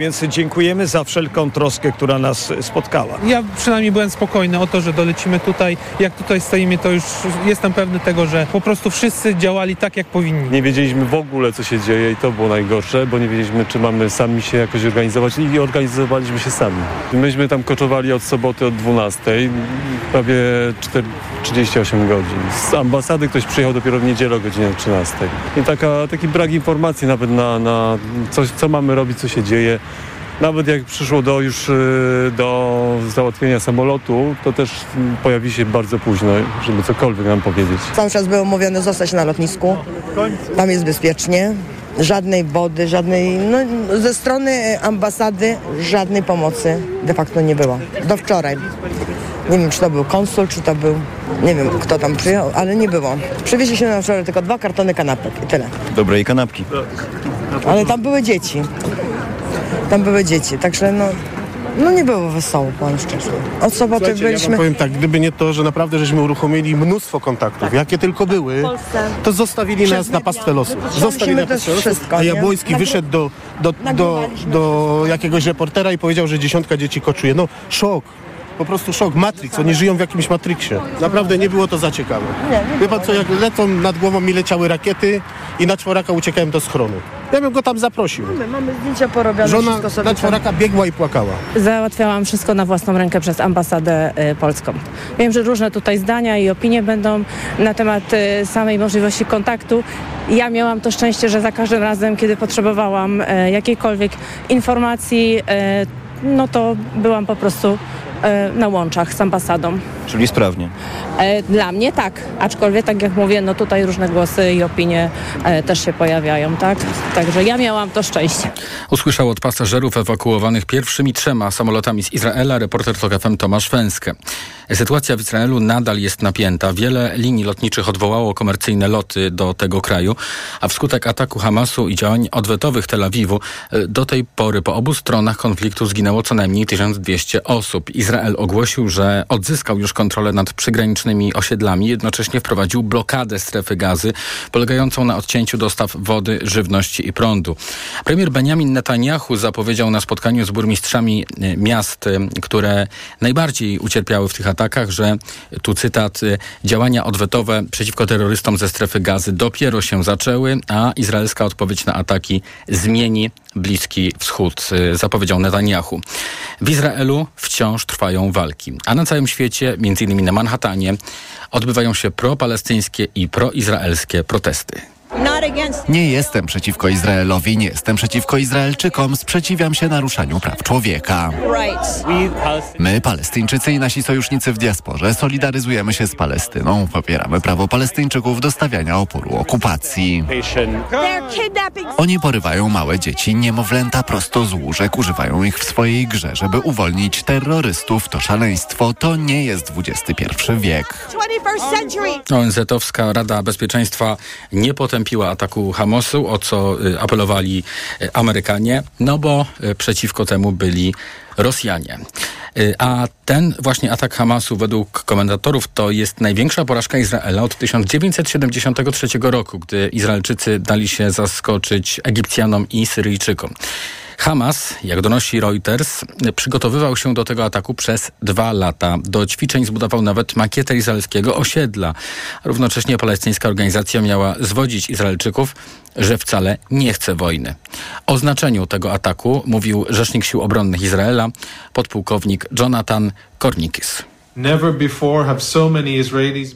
Więc dziękujemy za wszelką troskę, która nas spotkała. Ja przynajmniej byłem spokojny o to, że dolecimy tutaj. Jak tutaj stoimy, to już jestem pewny tego, że po prostu wszyscy działali tak, jak powinni. Nie wiedzieliśmy w ogóle, co się dzieje i to było najgorsze, bo nie wiedzieliśmy, czy mamy sami się jakoś organizować i organizowaliśmy się sami. Myśmy tam koczowali od soboty od 12, prawie 4, 38 godzin. Z ambasady ktoś przyjechał dopiero w niedzielę o godzinie 13. I taka, taki brak informacji nawet na, na coś, co mamy robić, co się dzieje. Nawet jak przyszło do już y, do załatwienia samolotu, to też pojawi się bardzo późno, żeby cokolwiek nam powiedzieć. Cały czas było mówione zostać na lotnisku. Tam jest bezpiecznie. Żadnej wody, żadnej, no, ze strony ambasady żadnej pomocy de facto nie było. Do wczoraj. Nie wiem, czy to był konsul, czy to był, nie wiem, kto tam przyjechał, ale nie było. Przywieźli się na wczoraj tylko dwa kartony kanapek i tyle. Dobrej kanapki. Ale tam były dzieci. Tam były dzieci, także no, no nie było wesoło, powiem szczerze. Od soboty Słuchajcie, ja byliśmy... wam powiem tak, gdyby nie to, że naprawdę żeśmy uruchomili mnóstwo kontaktów, jakie tylko były, to zostawili nas na pastwę losu. Zostawili na pastwę losu, wszystko, a nie? Jabłoński Nagry- wyszedł do, do, do, Nagrywaliśmy do jakiegoś reportera i powiedział, że dziesiątka dzieci koczuje. No szok. Po prostu szok. Matrix. Oni żyją w jakimś Matrixie. Naprawdę nie było to za ciekawe. Wie pan co, jak lecą nad głową mi leciały rakiety i na czworaka uciekałem do schronu. Ja bym go tam zaprosił. My mamy zdjęcia porobione, Żona wszystko sobie na tam- czworaka biegła i płakała. Załatwiałam wszystko na własną rękę przez ambasadę y, polską. Wiem, że różne tutaj zdania i opinie będą na temat y, samej możliwości kontaktu. Ja miałam to szczęście, że za każdym razem, kiedy potrzebowałam y, jakiejkolwiek informacji, no to byłam po prostu na łączach z ambasadą. Czyli sprawnie. E, Dla mnie tak, aczkolwiek tak jak mówię, no tutaj różne głosy i opinie e, też się pojawiają, tak? Także ja miałam to szczęście. Usłyszał od pasażerów ewakuowanych pierwszymi trzema samolotami z Izraela reporter TOK FM Tomasz Węskę. Sytuacja w Izraelu nadal jest napięta. Wiele linii lotniczych odwołało komercyjne loty do tego kraju, a wskutek ataku Hamasu i działań odwetowych Tel Awiwu e, do tej pory po obu stronach konfliktu zginęło co najmniej 1200 osób. Izrael ogłosił, że odzyskał już kontrolę nad przygranicznymi osiedlami, jednocześnie wprowadził blokadę strefy gazy, polegającą na odcięciu dostaw wody, żywności i prądu. Premier Benjamin Netanyahu zapowiedział na spotkaniu z burmistrzami e, miast, e, które najbardziej ucierpiały w tych atakach, że tu cytat, e, działania odwetowe przeciwko terrorystom ze strefy gazy dopiero się zaczęły, a izraelska odpowiedź na ataki zmieni Bliski Wschód, e, zapowiedział Netanyahu. W Izraelu wciąż trwają walki, a na całym świecie, innymi na Manhattanie, odbywają się propalestyńskie i proizraelskie protesty. Nie jestem przeciwko Izraelowi, nie jestem przeciwko Izraelczykom, sprzeciwiam się naruszaniu praw człowieka. My, Palestyńczycy i nasi sojusznicy w diasporze, solidaryzujemy się z Palestyną, popieramy prawo Palestyńczyków do stawiania oporu okupacji. Oni porywają małe dzieci, niemowlęta prosto z łóżek, używają ich w swojej grze, żeby uwolnić terrorystów. To szaleństwo, to nie jest XXI wiek. ONZ-owska Rada Bezpieczeństwa nie potępiła ataku Hamasu, o co y, apelowali y, Amerykanie, no bo y, przeciwko temu byli Rosjanie. A ten właśnie atak Hamasu według komentatorów to jest największa porażka Izraela od 1973 roku, gdy Izraelczycy dali się zaskoczyć Egipcjanom i Syryjczykom. Hamas, jak donosi Reuters, przygotowywał się do tego ataku przez dwa lata. Do ćwiczeń zbudował nawet makietę izraelskiego osiedla. Równocześnie palestyńska organizacja miała zwodzić Izraelczyków, że wcale nie chce wojny. O znaczeniu tego ataku mówił rzecznik sił obronnych Izraela, podpułkownik Jonathan Kornikis.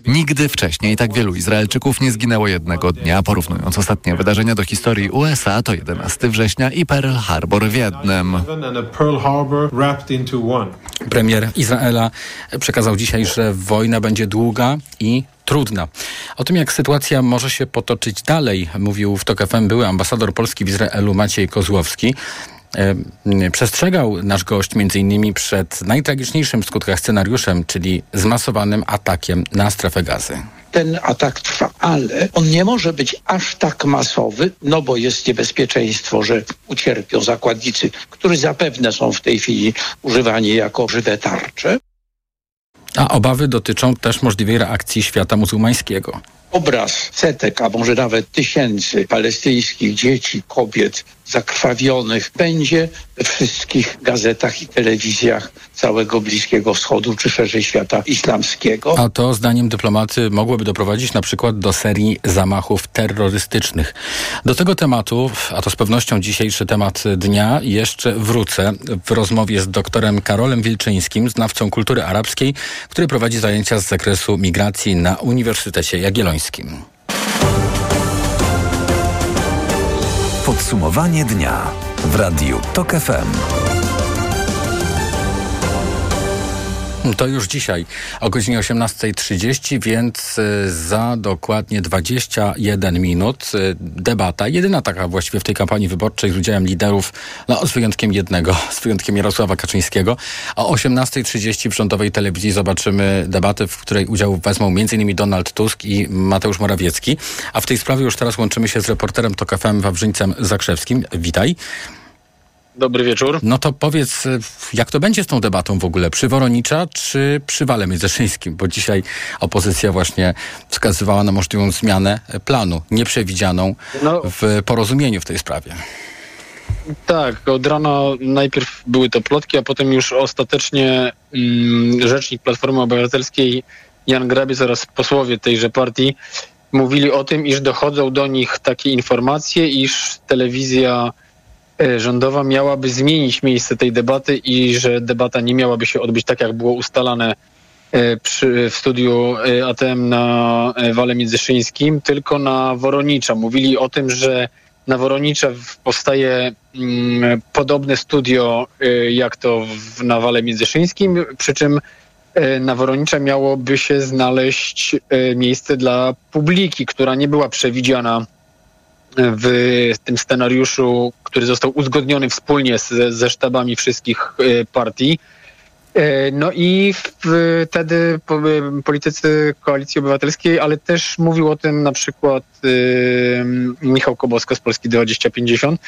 Nigdy wcześniej tak wielu Izraelczyków nie zginęło jednego dnia. Porównując ostatnie wydarzenia do historii USA, to 11 września i Pearl Harbor w jednym. Premier Izraela przekazał dzisiaj, że wojna będzie długa i trudna. O tym, jak sytuacja może się potoczyć dalej, mówił w TOK FM były ambasador Polski w Izraelu Maciej Kozłowski. E, Przestrzegał nasz gość między innymi przed najtragiczniejszym w skutkach scenariuszem, czyli zmasowanym atakiem na strefę gazy. ten atak trwa, ale on nie może być aż tak masowy, no bo jest niebezpieczeństwo, że ucierpią zakładnicy, którzy zapewne są w tej chwili używani jako żywe tarcze. A obawy dotyczą też możliwej reakcji świata muzułmańskiego. Obraz setek, a może nawet tysięcy palestyńskich dzieci, kobiet zakrwawionych będzie we wszystkich gazetach i telewizjach całego Bliskiego Wschodu, czy szerzej świata islamskiego. A to zdaniem dyplomaty mogłoby doprowadzić na przykład do serii zamachów terrorystycznych. Do tego tematu, a to z pewnością dzisiejszy temat dnia, jeszcze wrócę w rozmowie z doktorem Karolem Wilczyńskim, znawcą kultury arabskiej, który prowadzi zajęcia z zakresu migracji na Uniwersytecie Jagiellońskim. Podsumowanie dnia w Radiu TOK FM. To już dzisiaj o godzinie 18.30, więc y, za dokładnie 21 minut y, debata, jedyna taka właściwie w tej kampanii wyborczej z udziałem liderów, no z wyjątkiem jednego, z wyjątkiem Jarosława Kaczyńskiego. O 18.30 w rządowej telewizji zobaczymy debatę, w której udział wezmą m.in. Donald Tusk i Mateusz Morawiecki. A w tej sprawie już teraz łączymy się z reporterem TOK FM Wawrzyńcem Zakrzewskim. Witaj. Dobry wieczór. No to powiedz, e, jak to będzie z tą debatą w ogóle? Przy Woronicza czy przy Wale Międzyszyńskim? Bo dzisiaj opozycja właśnie wskazywała na możliwą zmianę planu, nieprzewidzianą no, w porozumieniu w tej sprawie. Tak, od rana najpierw były to plotki, a potem już ostatecznie mm, rzecznik Platformy Obywatelskiej Jan Grabiec oraz posłowie tejże partii mówili o tym, iż dochodzą do nich takie informacje, iż telewizja rządowa miałaby zmienić miejsce tej debaty i że debata nie miałaby się odbyć tak, jak było ustalane e, przy, w studiu e, ATM na Wale Międzyszyńskim, tylko na Woronicza. Mówili o tym, że na Woronicza powstaje mm, podobne studio jak to w, na Wale Międzyszyńskim, przy czym na Woronicza miałoby się znaleźć miejsce dla publiki, która nie była przewidziana w tym scenariuszu, który został uzgodniony wspólnie z, ze sztabami wszystkich e, partii. E, no i wtedy politycy Koalicji Obywatelskiej, ale też mówił o tym na przykład e, Michał Kobosko z Polski 2050,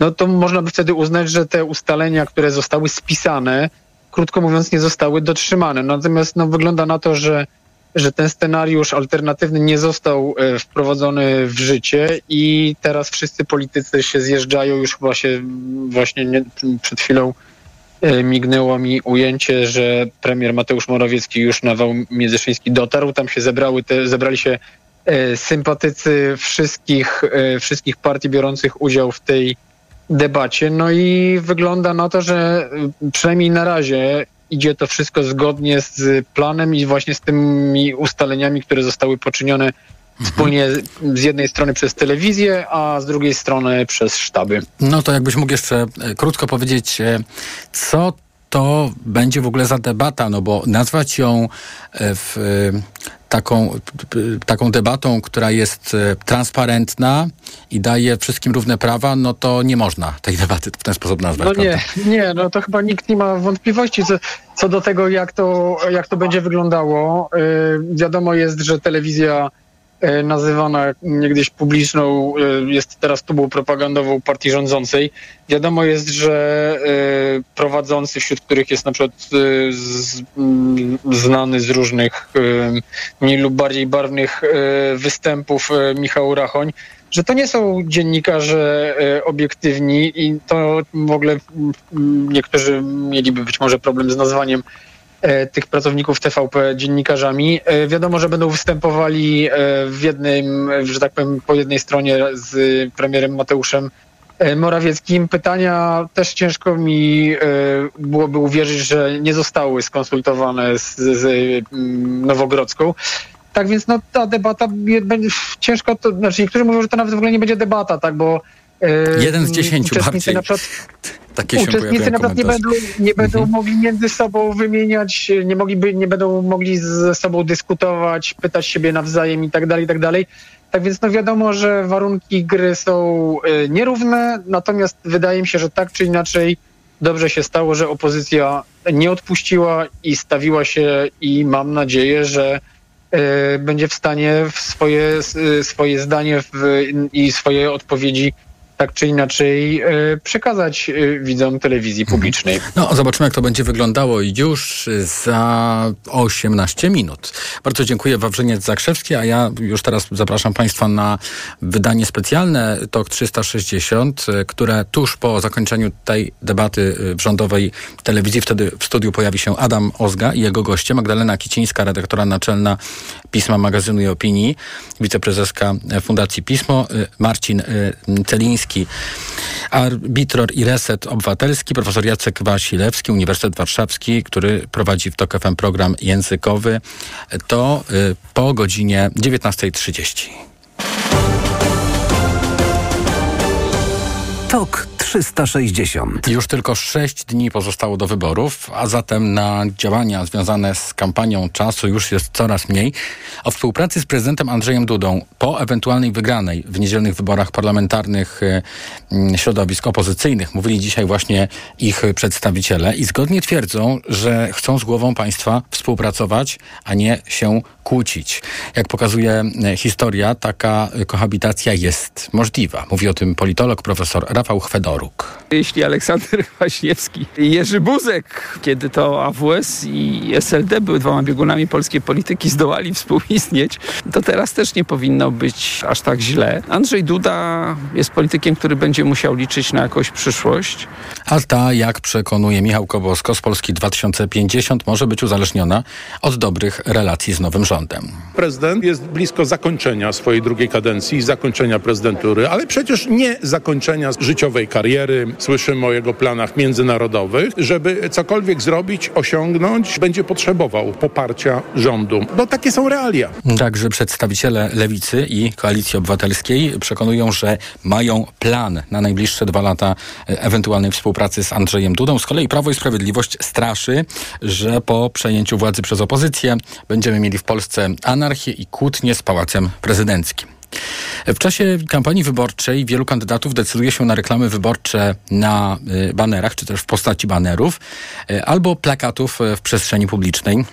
no to można by wtedy uznać, że te ustalenia, które zostały spisane, krótko mówiąc, nie zostały dotrzymane. Natomiast no, wygląda na to, że że ten scenariusz alternatywny nie został e, wprowadzony w życie i teraz wszyscy politycy się zjeżdżają, już chyba się właśnie nie, przed chwilą e, mignęło mi ujęcie, że premier Mateusz Morawiecki już na wał międzyszyński dotarł, tam się zebrały te, zebrali się e, sympatycy wszystkich, wszystkich partii biorących udział w tej debacie. No i wygląda na to, że przynajmniej na razie idzie to wszystko zgodnie z planem i właśnie z tymi ustaleniami, które zostały poczynione mhm. wspólnie z jednej strony przez telewizję, a z drugiej strony przez sztaby. No to jakbyś mógł jeszcze e, krótko powiedzieć, e, co to będzie w ogóle za debata, no bo nazwać ją e, w taką, taką debatą, która jest e, transparentna i daje wszystkim równe prawa, no to nie można tej debaty w ten sposób nazwać. No nie, nie, no to chyba nikt nie ma wątpliwości co, co do tego, jak to, jak to będzie wyglądało. Yy, wiadomo jest, że telewizja nazywana niegdyś publiczną, e, jest teraz tubą propagandową partii rządzącej. Wiadomo jest, że e, prowadzący, wśród których jest na przykład z, znany z różnych mniej lub bardziej barwnych występów Michał Rachoń, że to nie są dziennikarze obiektywni i to w ogóle niektórzy mieliby być może problem z nazwaniem E, tych pracowników TVP dziennikarzami. E, wiadomo, że będą występowali e, w jednym, że tak powiem, po jednej stronie z premierem Mateuszem Morawieckim. Pytania też ciężko mi byłoby uwierzyć, że nie zostały skonsultowane z, z Nowogrodzką. Tak więc no, ta debata będzie ciężko, to, znaczy niektórzy mówią, że to nawet w ogóle nie będzie debata, tak, bo Jeden z dziesięciu bardziej. Na przykład, takie Uczestnicy na przykład nie będą, nie będą mhm. mogli między sobą wymieniać, nie, mogliby, nie będą mogli ze sobą dyskutować, pytać siebie nawzajem i tak dalej, i tak dalej. Tak więc no wiadomo, że warunki gry są y, nierówne, natomiast wydaje mi się, że tak czy inaczej dobrze się stało, że opozycja nie odpuściła i stawiła się i mam nadzieję, że y, będzie w stanie swoje, y, swoje zdanie w, i swoje odpowiedzi tak czy inaczej przekazać widzom telewizji publicznej. No, zobaczymy, jak to będzie wyglądało już za 18 minut. Bardzo dziękuję Wawrzyniec Zakrzewski, a ja już teraz zapraszam Państwa na wydanie specjalne TOK 360, które tuż po zakończeniu tej debaty w rządowej telewizji, wtedy w studiu pojawi się Adam Ozga i jego goście, Magdalena Kicińska, redaktora naczelna Pisma Magazynu i Opinii, wiceprezeska Fundacji Pismo, Marcin Celiński, arbitror i reset obywatelski, profesor Jacek Wasilewski, Uniwersytet Warszawski, który prowadzi w TOK FM program językowy. To po godzinie 19.30. TOK 360. Już tylko sześć dni pozostało do wyborów, a zatem na działania związane z kampanią czasu już jest coraz mniej. O współpracy z prezydentem Andrzejem Dudą po ewentualnej wygranej w niedzielnych wyborach parlamentarnych y, środowisk opozycyjnych mówili dzisiaj właśnie ich przedstawiciele i zgodnie twierdzą, że chcą z głową państwa współpracować, a nie się kłócić. Jak pokazuje y, historia, taka kohabitacja jest możliwa. Mówi o tym politolog profesor Rafał Chwedoruk. Jeśli Aleksander Kwaśniewski i Jerzy Buzek, kiedy to AWS i SLD były dwoma biegunami polskiej polityki, zdołali współistnieć, to teraz też nie powinno być aż tak źle. Andrzej Duda jest politykiem, który będzie musiał liczyć na jakąś przyszłość. A ta, jak przekonuje Michał Kobosko z Polski 2050, może być uzależniona od dobrych relacji z nowym rządem. Prezydent jest blisko zakończenia swojej drugiej kadencji, zakończenia prezydentury, ale przecież nie zakończenia życiowej kariery. Słyszymy o jego planach międzynarodowych. Żeby cokolwiek zrobić, osiągnąć, będzie potrzebował poparcia rządu. No takie są realia. Także przedstawiciele Lewicy i Koalicji Obywatelskiej przekonują, że mają plan na najbliższe dwa lata ewentualnej współpracy z Andrzejem Dudą. Z kolei Prawo i Sprawiedliwość straszy, że po przejęciu władzy przez opozycję będziemy mieli w Polsce anarchię i kłótnie z Pałacem Prezydenckim. W czasie kampanii wyborczej wielu kandydatów decyduje się na reklamy wyborcze na y, banerach, czy też w postaci banerów, y, albo plakatów y, w przestrzeni publicznej.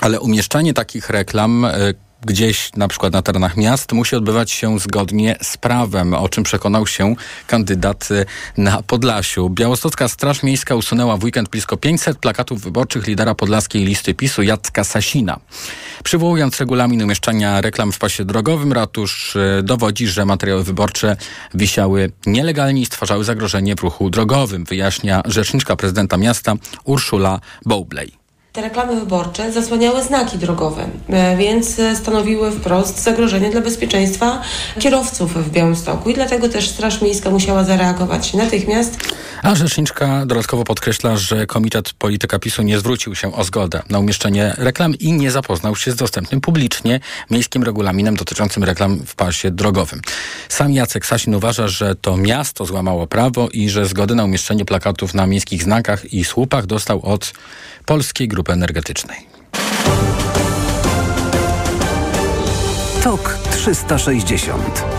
Ale umieszczanie takich reklam gdzieś na przykład na terenach miast musi odbywać się zgodnie z prawem, o czym przekonał się kandydat na Podlasiu. Białostocka Straż Miejska usunęła w weekend blisko 500 plakatów wyborczych lidera podlaskiej listy PiSu Jacka Sasina. Przywołując regulamin umieszczania reklam w pasie drogowym, ratusz e, dowodzi, że materiały wyborcze wisiały nielegalnie i stwarzały zagrożenie w ruchu drogowym, wyjaśnia rzeczniczka prezydenta miasta Urszula Bowley. Te reklamy wyborcze zasłaniały znaki drogowe, e, więc stanowiły wprost zagrożenie dla bezpieczeństwa kierowców w Białymstoku i dlatego też Straż Miejska musiała zareagować natychmiast. A rzeczniczka dodatkowo podkreśla, że Komitet Polityka PiSu nie zwrócił się o zgodę na umieszczenie reklam i nie zapoznał się z dostępnym publicznie miejskim regulaminem dotyczącym reklam w pasie drogowym. Sam Jacek Sasin uważa, że to miasto złamało prawo i że zgody na umieszczenie plakatów na miejskich znakach i słupach dostał od Polskiej Grupy Energetycznej. TOK 360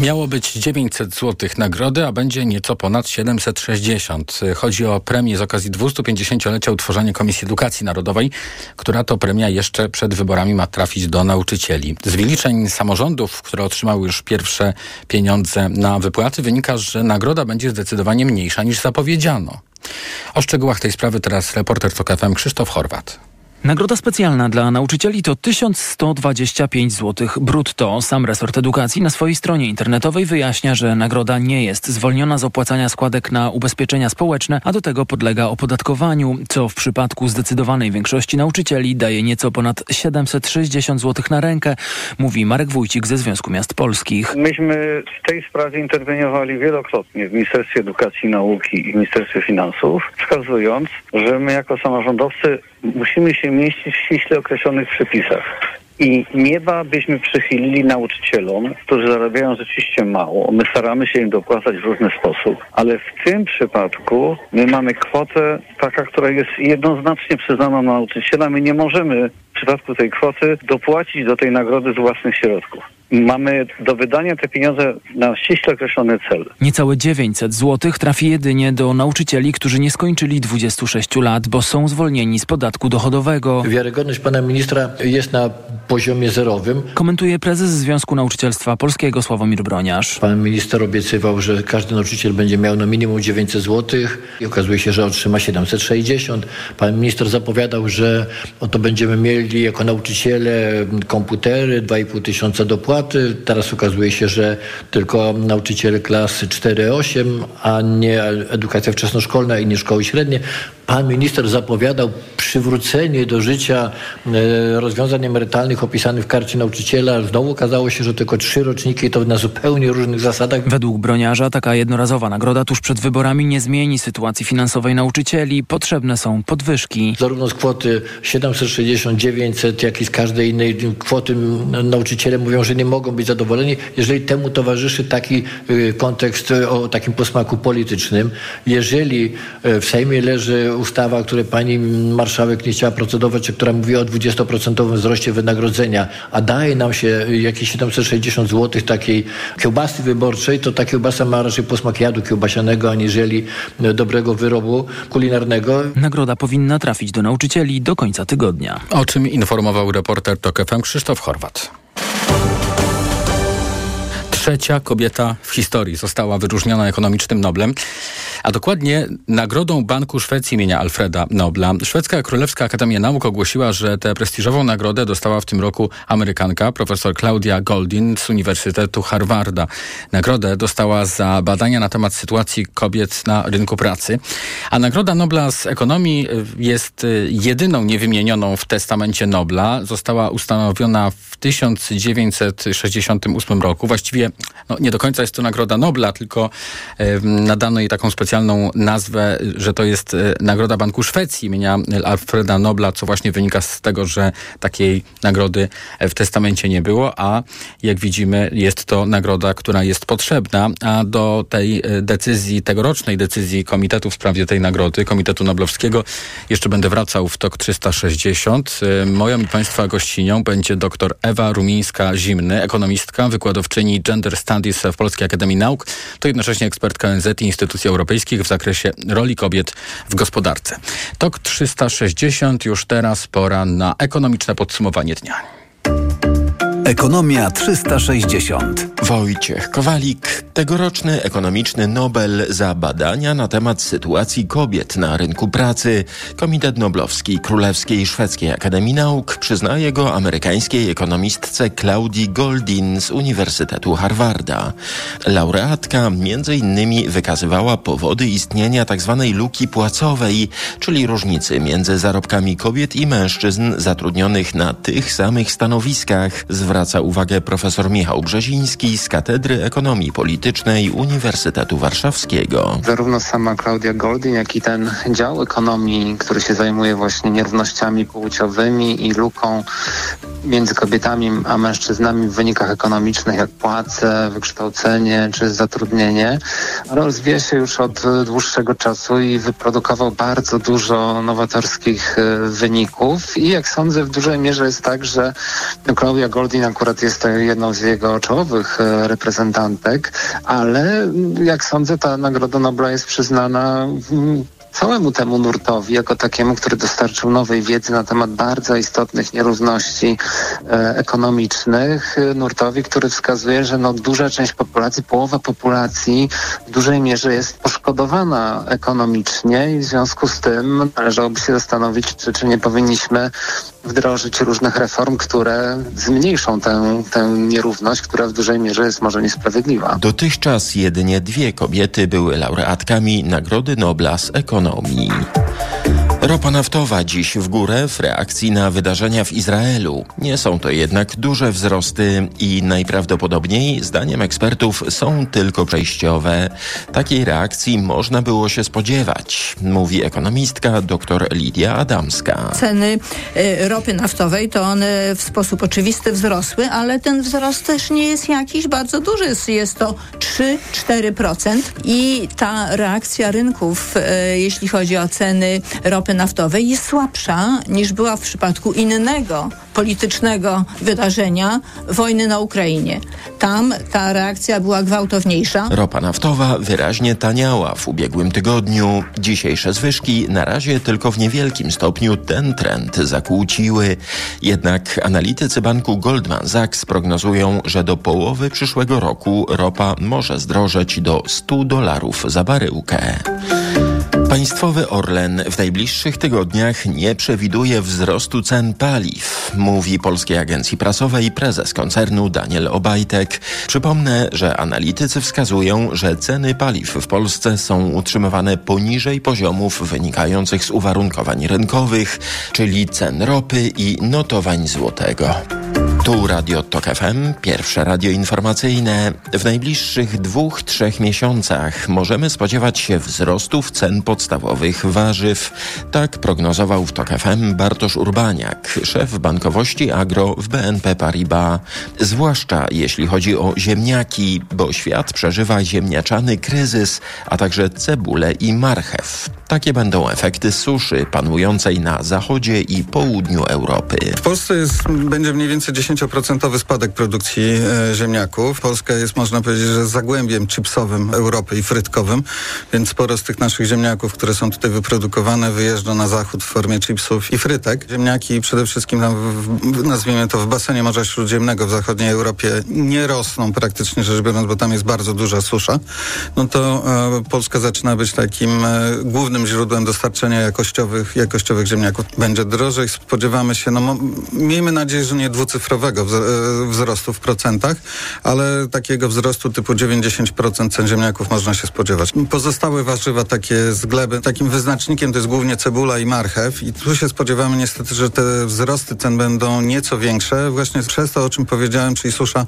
Miało być 900 zł nagrody, a będzie nieco ponad 760. Chodzi o premię z okazji 250-lecia utworzenia Komisji Edukacji Narodowej, która to premia jeszcze przed wyborami ma trafić do nauczycieli. Z wyliczeń samorządów, które otrzymały już pierwsze pieniądze na wypłaty, wynika, że nagroda będzie zdecydowanie mniejsza niż zapowiedziano. O szczegółach tej sprawy teraz reporter TOK FM Krzysztof Horwat. Nagroda specjalna dla nauczycieli to 1125 zł brutto. Sam resort edukacji na swojej stronie internetowej wyjaśnia, że nagroda nie jest zwolniona z opłacania składek na ubezpieczenia społeczne, a do tego podlega opodatkowaniu, co w przypadku zdecydowanej większości nauczycieli daje nieco ponad 760 zł na rękę, mówi Marek Wójcik ze Związku Miast Polskich. Myśmy w tej sprawie interweniowali wielokrotnie w Ministerstwie Edukacji i Nauki i Ministerstwie Finansów, wskazując, że my jako samorządowcy musimy się mieścić w ściśle określonych przepisach. I nieba byśmy przychylili nauczycielom, którzy zarabiają rzeczywiście mało. My staramy się im dopłacać w różny sposób, ale w tym przypadku my mamy kwotę taka, która jest jednoznacznie przyznana nauczyciela. My nie możemy w przypadku tej kwoty dopłacić do tej nagrody z własnych środków. Mamy do wydania te pieniądze na ściśle określony cel. Niecałe 900 zł trafi jedynie do nauczycieli, którzy nie skończyli 26 lat, bo są zwolnieni z podatku dochodowego. Wiarygodność pana ministra jest na poziomie zerowym. Komentuje prezes Związku Nauczycielstwa Polskiego Sławomir Broniarz. Pan minister obiecywał, że każdy nauczyciel będzie miał no minimum 900 zł i okazuje się, że otrzyma 760. Pan minister zapowiadał, że oto będziemy mieli jako nauczyciele komputery, 2,5 tysiąca Teraz okazuje się, że tylko nauczyciele klasy 4-8, a nie edukacja wczesnoszkolna i nie szkoły średnie. Pan minister zapowiadał przywrócenie do życia e, rozwiązań emerytalnych opisanych w karcie nauczyciela. Znowu okazało się, że tylko trzy roczniki to na zupełnie różnych zasadach. Według Broniarza taka jednorazowa nagroda tuż przed wyborami nie zmieni sytuacji finansowej nauczycieli. Potrzebne są podwyżki. Zarówno z kwoty 760, 900, jak i z każdej innej kwoty nauczyciele mówią, że nie mogą być zadowoleni, jeżeli temu towarzyszy taki y, kontekst o takim posmaku politycznym. Jeżeli y, w Sejmie leży ustawa, której pani marszałek nie chciała procedować, która mówi o 20% wzroście wynagrodzenia, a daje nam się jakieś 760 zł takiej kiełbasy wyborczej, to ta kiełbasa ma raczej posmak jadu kiełbasianego, aniżeli dobrego wyrobu kulinarnego. Nagroda powinna trafić do nauczycieli do końca tygodnia. O czym informował reporter TOK FM Krzysztof Chorwat trzecia kobieta w historii została wyróżniona ekonomicznym Noblem, a dokładnie Nagrodą Banku Szwecji imienia Alfreda Nobla. Szwedzka Królewska Akademia Nauk ogłosiła, że tę prestiżową nagrodę dostała w tym roku Amerykanka, profesor Claudia Goldin z Uniwersytetu Harvarda. Nagrodę dostała za badania na temat sytuacji kobiet na rynku pracy. A Nagroda Nobla z ekonomii jest jedyną niewymienioną w testamencie Nobla. Została ustanowiona w 1968 roku. Właściwie no, nie do końca jest to Nagroda Nobla, tylko e, nadano jej taką specjalną nazwę, że to jest e, Nagroda Banku Szwecji imienia Alfreda Nobla, co właśnie wynika z tego, że takiej nagrody w testamencie nie było, a jak widzimy jest to nagroda, która jest potrzebna, a do tej e, decyzji, tegorocznej decyzji Komitetu w sprawie tej nagrody, Komitetu Noblowskiego, jeszcze będę wracał w TOK 360. E, moją i Państwa gościnią będzie dr Ewa Rumińska-Zimny, ekonomistka, wykładowczyni Gender Studies w Polskiej Akademii Nauk, to jednocześnie ekspertka ONZ i instytucji europejskich w zakresie roli kobiet w gospodarce. TOK 360 już teraz pora na ekonomiczne podsumowanie dnia. Ekonomia 360. Wojciech Kowalik, tegoroczny ekonomiczny Nobel za badania na temat sytuacji kobiet na rynku pracy. Komitet Noblowski Królewskiej Szwedzkiej Akademii Nauk przyznaje go amerykańskiej ekonomistce Claudii Goldin z Uniwersytetu Harvarda. Laureatka innymi wykazywała powody istnienia tzw. Luki płacowej, czyli różnicy między zarobkami kobiet i mężczyzn zatrudnionych na tych samych stanowiskach. Zwraca uwagę profesor Michał Brzeziński z Katedry Ekonomii Politycznej Uniwersytetu Warszawskiego. Zarówno sama Klaudia Goldin, jak i ten dział ekonomii, który się zajmuje właśnie nierównościami płciowymi i luką między kobietami a mężczyznami w wynikach ekonomicznych, jak płace, wykształcenie czy zatrudnienie, rozwija się już od dłuższego czasu i wyprodukował bardzo dużo nowatorskich e, wyników i jak sądzę w dużej mierze jest tak, że Claudia Goldin akurat jest jedną z jego czołowych e, reprezentantek, ale jak sądzę ta Nagroda Nobla jest przyznana całemu temu nurtowi, jako takiemu, który dostarczył nowej wiedzy na temat bardzo istotnych nierówności e, ekonomicznych, e, nurtowi, który wskazuje, że no, duża część populacji, połowa populacji w dużej mierze jest poszkodowana ekonomicznie i w związku z tym należałoby się zastanowić, czy, czy nie powinniśmy wdrożyć różnych reform, które zmniejszą tę, tę nierówność, która w dużej mierze jest może niesprawiedliwa. Dotychczas jedynie dwie kobiety były laureatkami Nagrody Nobla z ekonomii. Ropa naftowa dziś w górę w reakcji na wydarzenia w Izraelu. Nie są to jednak duże wzrosty i najprawdopodobniej, zdaniem ekspertów, są tylko przejściowe. Takiej reakcji można było się spodziewać, mówi ekonomistka dr Lidia Adamska. Ceny y, ropy naftowej to one w sposób oczywisty wzrosły, ale ten wzrost też nie jest jakiś bardzo duży. Jest to 3-4% i ta reakcja rynków, y, jeśli chodzi o ceny ropy naftowej jest słabsza niż była w przypadku innego politycznego wydarzenia wojny na Ukrainie. Tam ta reakcja była gwałtowniejsza. Ropa naftowa wyraźnie taniała w ubiegłym tygodniu. Dzisiejsze zwyżki na razie tylko w niewielkim stopniu ten trend zakłóciły. Jednak analitycy banku Goldman Sachs prognozują, że do połowy przyszłego roku ropa może zdrożeć do 100 dolarów za baryłkę. Państwowy Orlen w najbliższych tygodniach nie przewiduje wzrostu cen paliw, mówi Polskiej Agencji Prasowej prezes koncernu Daniel Obajtek. Przypomnę, że analitycy wskazują, że ceny paliw w Polsce są utrzymywane poniżej poziomów wynikających z uwarunkowań rynkowych, czyli cen ropy i notowań złotego. Tu Radio Tok FM, pierwsze radio informacyjne. W najbliższych dwóch, trzech miesiącach możemy spodziewać się wzrostów cen podstawowych warzyw. Tak prognozował w Tok FM Bartosz Urbaniak, szef bankowości agro w BNP Paribas. Zwłaszcza jeśli chodzi o ziemniaki, bo świat przeżywa ziemniaczany kryzys, a także cebulę i marchew. Takie będą efekty suszy panującej na zachodzie i południu Europy. W Polsce jest, będzie mniej więcej 10% spadek produkcji e, ziemniaków. Polska jest, można powiedzieć, że zagłębiem chipsowym Europy i frytkowym, więc sporo z tych naszych ziemniaków, które są tutaj wyprodukowane, wyjeżdża na zachód w formie chipsów i frytek. Ziemniaki przede wszystkim, w, nazwijmy to, w basenie Morza Śródziemnego w zachodniej Europie nie rosną praktycznie rzecz biorąc, bo tam jest bardzo duża susza. No to e, Polska zaczyna być takim e, głównym źródłem dostarczenia jakościowych, jakościowych ziemniaków. Będzie drożej, spodziewamy się, no miejmy nadzieję, że nie e, wzrostu w procentach, ale takiego wzrostu typu 90% cen ziemniaków można się spodziewać. Pozostałe warzywa takie z gleby, takim wyznacznikiem to jest głównie cebula i marchew i tu się spodziewamy niestety, że te wzrosty cen będą nieco większe właśnie przez to, o czym powiedziałem, czyli susza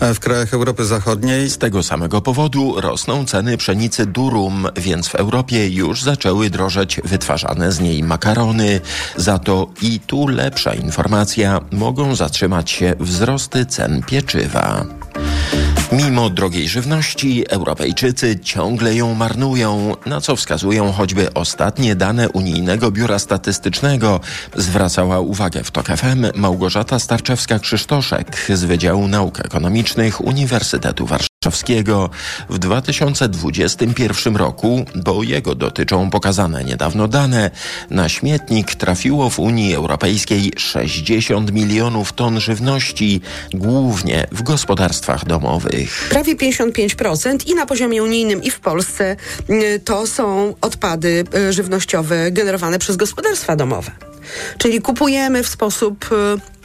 e, w krajach Europy Zachodniej. Z tego samego powodu rosną ceny pszenicy durum, więc w Europie już zaczęły drożeć wytwarzane z niej makarony. Za to i tu lepsza informacja, mogą zatrzymać się wzrosty cen pieczywa. Mimo drogiej żywności, Europejczycy ciągle ją marnują, na co wskazują choćby ostatnie dane Unijnego Biura Statystycznego. Zwracała uwagę w TOK FM Małgorzata Starczewska-Krzysztoszek z Wydziału Nauk Ekonomicznych Uniwersytetu W 2021 roku, bo jego dotyczą pokazane niedawno dane, na śmietnik trafiło w Unii Europejskiej 60 milionów ton żywności, głównie w gospodarstwach domowych. Prawie 55% i na poziomie unijnym i w Polsce y, to są odpady y, żywnościowe generowane przez gospodarstwa domowe. Czyli kupujemy w sposób y,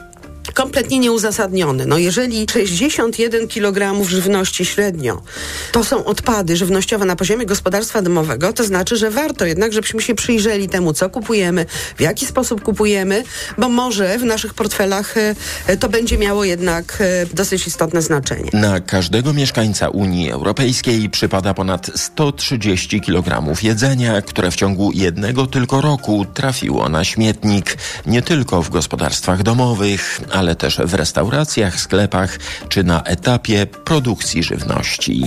kompletnie nieuzasadniony. No jeżeli 61 kg żywności średnio to są odpady żywnościowe na poziomie gospodarstwa domowego, to znaczy, że warto jednak, żebyśmy się przyjrzeli temu, co kupujemy, w jaki sposób kupujemy, bo może w naszych portfelach e, to będzie miało jednak e, dosyć istotne znaczenie. Na każdego mieszkańca Unii Europejskiej przypada ponad 130 kg jedzenia, które w ciągu jednego tylko roku trafiło na śmietnik, nie tylko w gospodarstwach domowych, ale też w restauracjach, sklepach czy na etapie produkcji żywności.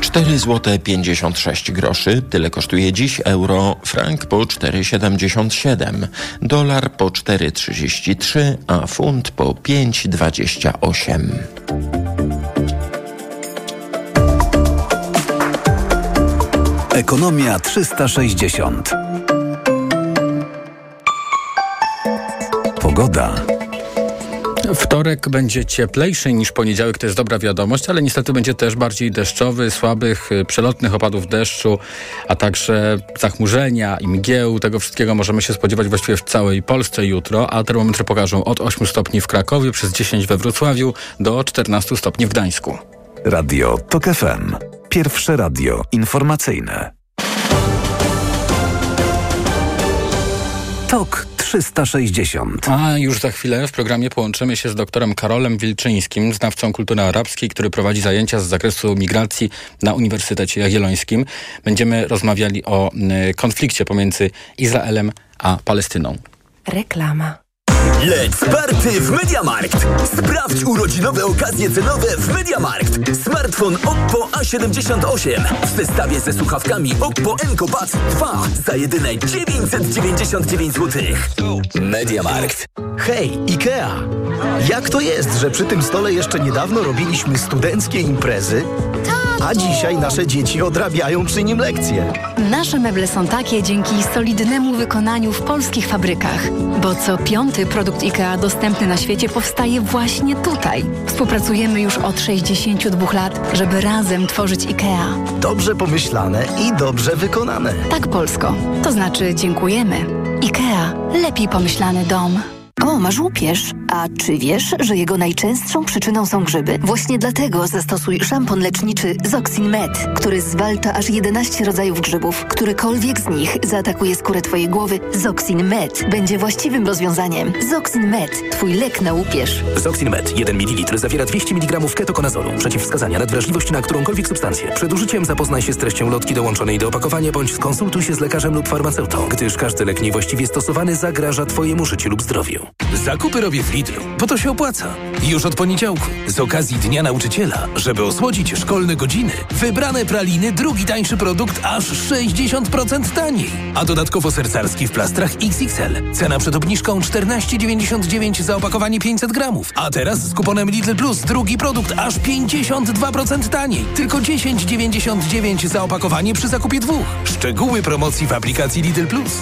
4 zł 56 groszy, tyle kosztuje dziś euro, frank po 4,77, dolar po 4,33, a funt po 5,28. Ekonomia 360. Pogoda. Wtorek będzie cieplejszy niż poniedziałek, to jest dobra wiadomość, ale niestety będzie też bardziej deszczowy, słabych, y, przelotnych opadów deszczu, a także zachmurzenia i mgieł. Tego wszystkiego możemy się spodziewać właściwie w całej Polsce jutro, a termometry pokażą od 8 stopni w Krakowie, przez 10 we Wrocławiu do 14 stopni w Gdańsku. Radio TOK FM. Pierwsze radio informacyjne. TOK 360. A już za chwilę w programie połączymy się z doktorem Karolem Wilczyńskim, znawcą kultury arabskiej, który prowadzi zajęcia z zakresu migracji na Uniwersytecie Jagiellońskim. Będziemy rozmawiali o konflikcie pomiędzy Izraelem a Palestyną. Reklama. Lec party w Mediamarkt. Sprawdź urodzinowe okazje cenowe w Mediamarkt. Smartfon Oppo A78 w zestawie ze słuchawkami Oppo Enco Buds 2 za jedyne 999 zł. Mediamarkt. Hej, IKEA! Jak to jest, że przy tym stole jeszcze niedawno robiliśmy studenckie imprezy, a dzisiaj nasze dzieci odrabiają przy nim lekcje? Nasze meble są takie dzięki solidnemu wykonaniu w polskich fabrykach, bo co piąty produkt IKEA dostępny na świecie powstaje właśnie tutaj. Współpracujemy już od 62 lat, żeby razem tworzyć IKEA. Dobrze pomyślane i dobrze wykonane. Tak, Polsko. To znaczy dziękujemy. IKEA. Lepiej pomyślany dom. O, masz łupież. A czy wiesz, że jego najczęstszą przyczyną są grzyby? Właśnie dlatego zastosuj szampon leczniczy Zoxin Med, który zwalcza aż 11 rodzajów grzybów. Którykolwiek z nich zaatakuje skórę twojej głowy, Zoxin Med będzie właściwym rozwiązaniem. Zoxin Med, twój lek na łupież. Zoxin Med 1 ml zawiera 200 mg ketokonazolu. Przeciwwskazania nadwrażliwość na którąkolwiek substancję. Przed użyciem zapoznaj się z treścią lotki dołączonej do opakowania bądź skonsultuj się z lekarzem lub farmaceutą, gdyż każdy lek niewłaściwie stosowany zagraża twojemu życiu lub zdrowiu. Zakupy robię w Lidlu, bo to się opłaca. Już od poniedziałku, z okazji Dnia Nauczyciela, żeby osłodzić szkolne godziny, wybrane praliny drugi tańszy produkt aż 60% taniej. A dodatkowo sercarski w plastrach XXL. Cena przed obniżką 14,99 za opakowanie 500 gramów. A teraz z kuponem Lidl Plus drugi produkt aż 52% taniej. Tylko 10,99 za opakowanie przy zakupie dwóch. Szczegóły promocji w aplikacji Lidl Plus.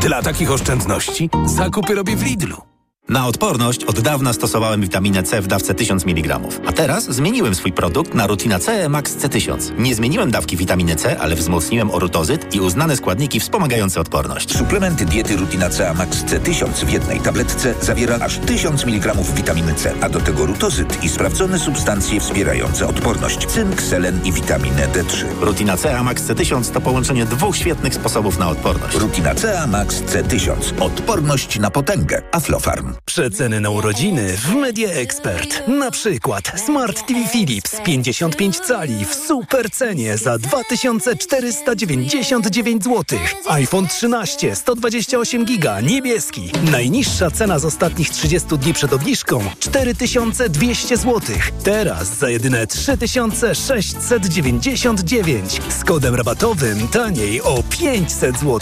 Dla takich oszczędności zakupy robię w Lidlu. Na odporność od dawna stosowałem witaminę C w dawce 1000 mg, a teraz zmieniłem swój produkt na Rutina C Max C1000. Nie zmieniłem dawki witaminy C, ale wzmocniłem orutozyt i uznane składniki wspomagające odporność. Suplement diety Rutina C Max C1000 w jednej tabletce zawiera aż 1000 mg witaminy C, a do tego rutozyt i sprawdzone substancje wspierające odporność, cynk, selen i witaminę D3. Rutina C Max C1000 to połączenie dwóch świetnych sposobów na odporność. Rutina C Max C1000. Odporność na potęgę. Aflofarm. Przeceny na urodziny w Media Expert. Na przykład Smart TV Philips 55 cali w super cenie za 2499 zł. iPhone 13 128 giga niebieski. Najniższa cena z ostatnich 30 dni przed obniżką 4200 zł. Teraz za jedyne 3699 z kodem rabatowym taniej o 500 zł.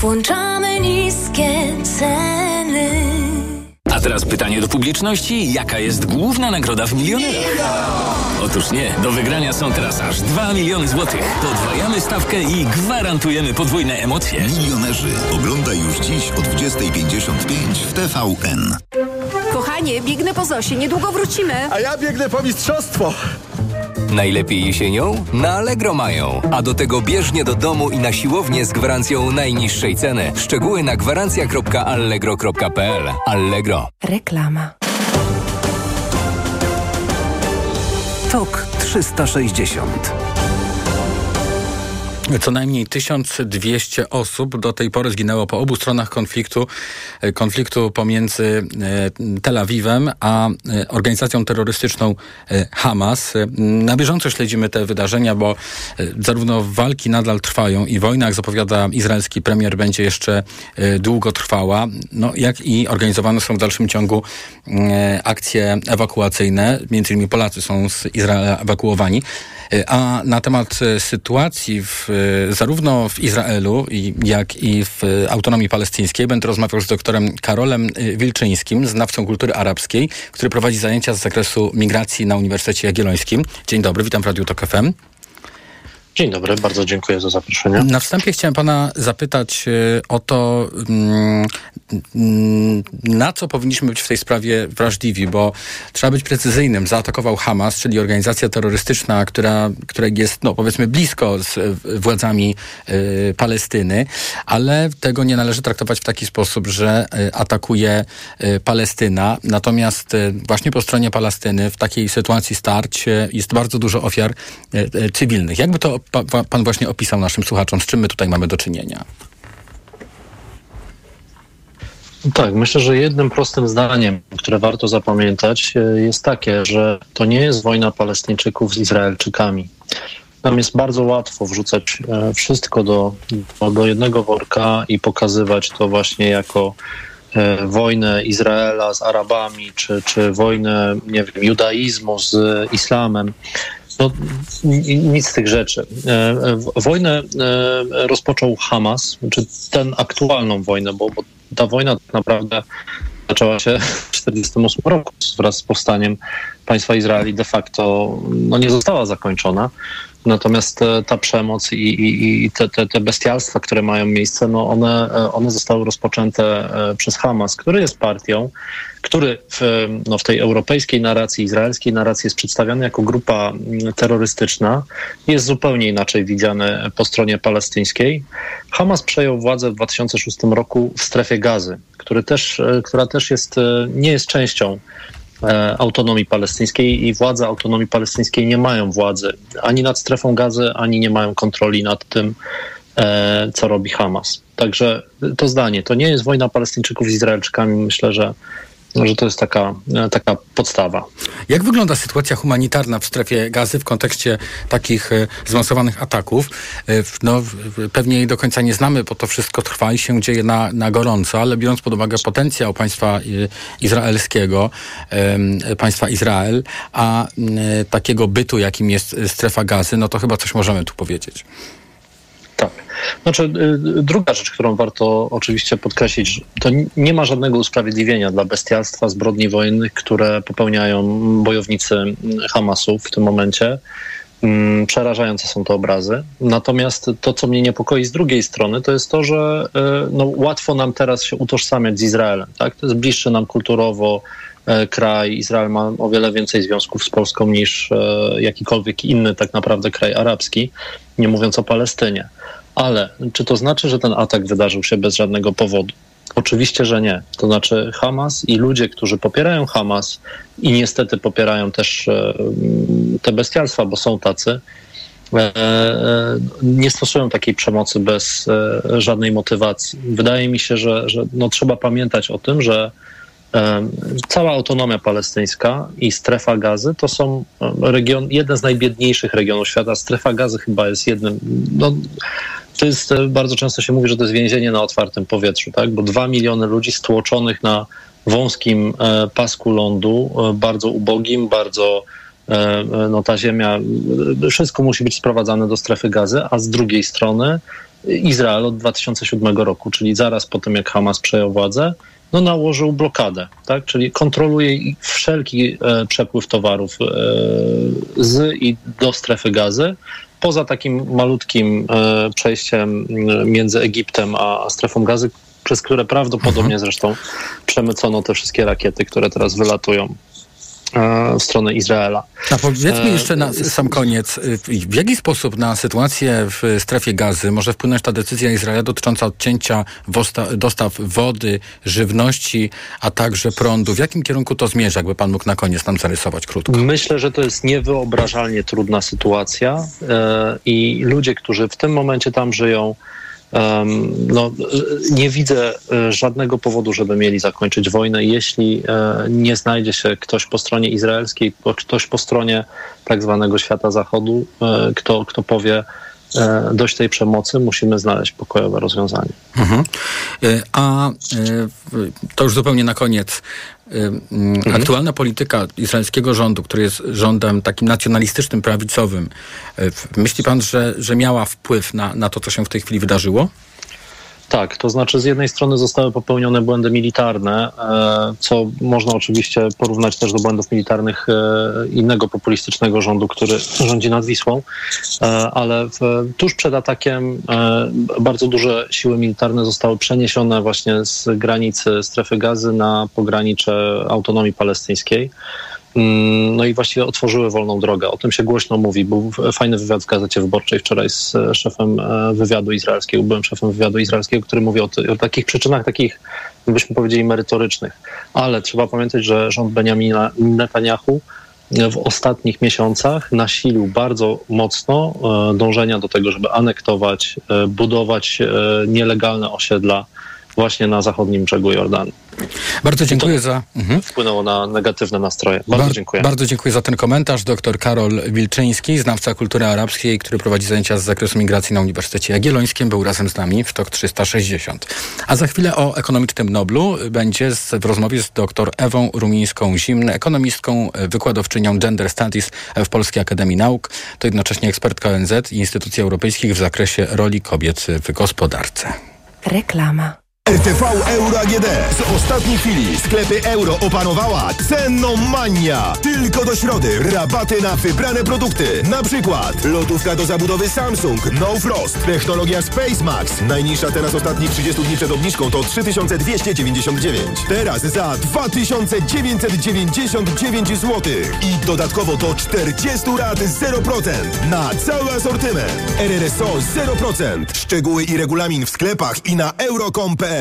Włączamy niskie ceny. A teraz pytanie do publiczności. Jaka jest główna nagroda w milionerach? Otóż nie. Do wygrania są teraz aż 2 miliony złotych. Podwajamy stawkę i gwarantujemy podwójne emocje. Milionerzy. Oglądaj już dziś o 20.55 w TVN. Kochanie, biegnę po Zosie, niedługo wrócimy. A ja biegnę po mistrzostwo. Najlepiej jesienią? Na Allegro mają. A do tego bieżnie do domu i na siłownię z gwarancją najniższej ceny. Szczegóły na gwarancja.allegro.pl Allegro. Reklama. TOK 360 Co najmniej 1200 osób do tej pory zginęło po obu stronach konfliktu, konfliktu pomiędzy Tel Awiwem a organizacją terrorystyczną Hamas. Na bieżąco śledzimy te wydarzenia, bo zarówno walki nadal trwają i wojna, jak zapowiada izraelski premier, będzie jeszcze długo trwała, no, jak i organizowane są w dalszym ciągu akcje ewakuacyjne. Między innymi Polacy są z Izraela ewakuowani. A na temat sytuacji w, zarówno w Izraelu, jak i w autonomii palestyńskiej będę rozmawiał z doktorem Karolem Wilczyńskim, znawcą kultury arabskiej, który prowadzi zajęcia z zakresu migracji na Uniwersytecie Jagiellońskim. Dzień dobry, witam w Radiu Tok FM. Dzień dobry, bardzo dziękuję za zaproszenie. Na wstępie chciałem pana zapytać o to, na co powinniśmy być w tej sprawie wrażliwi, bo trzeba być precyzyjnym. Zaatakował Hamas, czyli organizacja terrorystyczna, która, która jest, no powiedzmy, blisko z władzami y, Palestyny, ale tego nie należy traktować w taki sposób, że y, atakuje Palestyna. Natomiast właśnie po stronie Palestyny w takiej sytuacji starć jest bardzo dużo ofiar cywilnych. Jakby to pa, pan właśnie opisał naszym słuchaczom, z czym my tutaj mamy do czynienia? Tak, myślę, że jednym prostym zdaniem, które warto zapamiętać, jest takie, że to nie jest wojna Palestyńczyków z Izraelczykami. Tam jest bardzo łatwo wrzucać wszystko do, do jednego worka i pokazywać to właśnie jako e, wojnę Izraela z Arabami, czy, czy wojnę, nie wiem, judaizmu z islamem. No, nic z tych rzeczy. Wojnę rozpoczął Hamas, czy tę aktualną wojnę, bo, bo ta wojna tak naprawdę zaczęła się w 1948 roku wraz z powstaniem państwa Izraeli de facto no, nie została zakończona. Natomiast e, ta przemoc i, i, i te, te, te, bestialstwa, które mają miejsce, no one, e, one zostały rozpoczęte e, przez Hamas, który jest partią, który w, no w tej europejskiej narracji, izraelskiej narracji jest przedstawiany jako grupa mm, terrorystyczna, jest zupełnie inaczej widziany po stronie palestyńskiej. Hamas przejął władzę w 2006 roku w strefie gazy, który też, która też jest, nie jest częścią E, autonomii palestyńskiej i władze autonomii palestyńskiej nie mają władzy ani nad strefą gazy, ani nie mają kontroli nad tym, e, co robi Hamas. Także to zdanie, to nie jest wojna Palestyńczyków z Izraelczykami. Myślę, że że to jest taka, e, taka podstawa. Jak wygląda sytuacja humanitarna w strefie gazy w kontekście takich e, zmasowanych ataków? E, no, pewnie jej do końca nie znamy, bo to wszystko trwa i się dzieje na, na gorąco, ale biorąc pod uwagę potencjał państwa izraelskiego, państwa Izrael, a takiego bytu, jakim jest strefa gazy, no to chyba coś możemy tu powiedzieć. Tak. Znaczy, y, druga rzecz, którą warto oczywiście podkreślić, to nie ma żadnego usprawiedliwienia dla bestialstwa, zbrodni wojennych, które popełniają bojownicy Hamasu w tym momencie. Mm, przerażające są te obrazy. Natomiast to, co mnie niepokoi z drugiej strony, to jest to, że y, no, łatwo nam teraz się utożsamiać z Izraelem. Tak? To jest bliższy nam kulturowo, e, kraj. Izrael ma o wiele więcej związków z Polską niż e, jakikolwiek inny tak naprawdę kraj arabski, nie mówiąc o Palestynie. Ale czy to znaczy, że ten atak wydarzył się bez żadnego powodu? Oczywiście, że nie. To znaczy Hamas i ludzie, którzy popierają Hamas i niestety popierają też e, te bestialstwa, bo są tacy, e, e, nie stosują takiej przemocy bez żadnej motywacji. Wydaje mi się, że, że no, trzeba pamiętać o tym, że cała autonomia palestyńska i strefa gazy to są region, jeden z najbiedniejszych regionów świata. Strefa gazy chyba jest jednym, no, to jest, e, bardzo często się mówi, że to jest więzienie na otwartym powietrzu, tak? bo dwa miliony ludzi stłoczonych na wąskim e, pasku lądu, e, bardzo ubogim, bardzo no ta ziemia, wszystko musi być sprowadzane do strefy gazy, a z drugiej strony Izrael od 2007 roku, czyli zaraz po tym, jak Hamas przejął władzę, no nałożył blokadę, tak? czyli kontroluje wszelki przepływ towarów z i do strefy gazy, poza takim malutkim e, przejściem między Egiptem a strefą gazy, przez które prawdopodobnie mhm. zresztą przemycono te wszystkie rakiety, które teraz wylatują e, w stronę Izraela. A powiedzmy e, jeszcze na sam koniec, w jaki sposób na sytuację w strefie gazy może wpłynąć ta decyzja Izraela dotycząca odcięcia dostaw wody, żywności, a także prądu? W jakim kierunku to zmierza, jakby pan mógł na koniec nam zarysować krótko? Myślę, że to jest niewyobrażalnie trudna sytuacja e, i ludzie, którzy w tym momencie tam żyją, no, nie widzę e, żadnego powodu, żeby mieli zakończyć wojnę, jeśli e, nie znajdzie się ktoś po stronie izraelskiej, ktoś po stronie tak zwanego świata zachodu, e, kto, kto powie, dość tej przemocy, musimy znaleźć pokojowe rozwiązanie. Mhm. A to już zupełnie na koniec. Mhm. Aktualna polityka izraelskiego rządu, który jest rządem takim nacjonalistycznym, prawicowym, myśli pan, że, że miała wpływ na, na to, co się w tej chwili wydarzyło? Tak, to znaczy z jednej strony zostały popełnione błędy militarne, e, co można oczywiście porównać też do błędów militarnych e, innego populistycznego rządu, który rządzi nad Wisłą, e, ale w, tuż przed atakiem bardzo duże siły militarne zostały przeniesione właśnie z granicy strefy gazy na pogranicze autonomii palestyńskiej. Mm, no i właściwie otworzyły wolną drogę. O tym się głośno mówi. Był fajny wywiad w Gazecie Wyborczej wczoraj z e, szefem e, wywiadu izraelskiego, byłem szefem wywiadu izraelskiego, który mówi o, o takich przyczynach, takich byśmy powiedzieli merytorycznych. Ale trzeba pamiętać, że rząd Benjamina Netanyahu w ostatnich miesiącach nasilił bardzo mocno e, dążenia do tego, żeby anektować, budować nielegalne osiedla właśnie na zachodnim brzegu Jordanu. Bardzo dziękuję za... Mhm. Wpłynęło na negatywne nastroje. Bardzo Bar- dziękuję. Bardzo dziękuję za ten komentarz. Doktor Karol Wilczyński, znawca kultury arabskiej, który prowadzi zajęcia z zakresu migracji na Uniwersytecie Jagiellońskim, był razem z nami w TOK 360. A za chwilę o ekonomicznym Noblu będzie z, w rozmowie z dr Ewą Rumińską-Zimny, ekonomistką, wykładowczynią Gender Studies w Polskiej Akademii Nauk. To jednocześnie ekspertka ONZ i instytucji europejskich w zakresie roli kobiet w gospodarce. Reklama. RTV Euro AGD. Z ostatniej chwili sklepy euro opanowała cenomania. Tylko do środy rabaty na wybrane produkty. Na przykład lodówka do zabudowy Samsung No Frost. Technologia Space Max. Najniższa teraz ostatnich 30 dni przed obniżką to 3299. Teraz za 2999 zł. I dodatkowo do 40 lat 0% na cały asortyment. RRSO 0%. Szczegóły i regulamin w sklepach i na euro.com.pl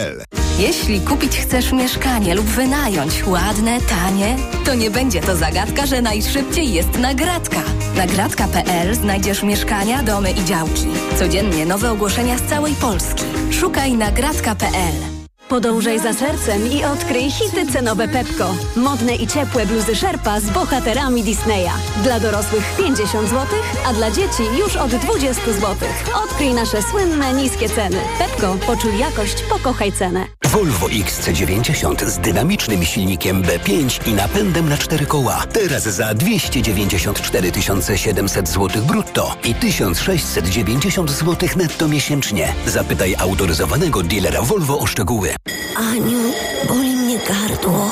Jeśli kupić chcesz mieszkanie lub wynająć ładne, tanie, to nie będzie to zagadka, że najszybciej jest nagradka. Nagradka.pl znajdziesz mieszkania, domy i działki. Codziennie nowe ogłoszenia z całej Polski. Szukaj nagradka.pl. Podążaj za sercem i odkryj hity cenowe Pepko. Modne i ciepłe bluzy Sherpa z bohaterami Disneya. Dla dorosłych 50 zł, a dla dzieci już od 20 zł. Odkryj nasze słynne niskie ceny. Pepko, poczuj jakość, pokochaj cenę. Volvo XC90 z dynamicznym silnikiem B5 i napędem na cztery koła. Teraz za 294 700 zł brutto i 1690 zł netto miesięcznie. Zapytaj autoryzowanego dealera Volvo o szczegóły. Aniu, boli mnie gardło.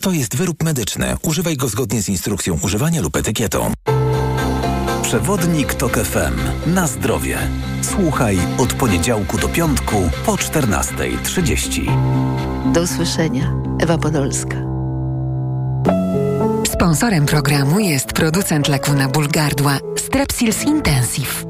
To jest wyrób medyczny. Używaj go zgodnie z instrukcją używania lub etykietą. Przewodnik TOK FM. Na zdrowie. Słuchaj od poniedziałku do piątku po 14.30. Do usłyszenia. Ewa Podolska. Sponsorem programu jest producent leku na ból gardła Strepsils Intensive.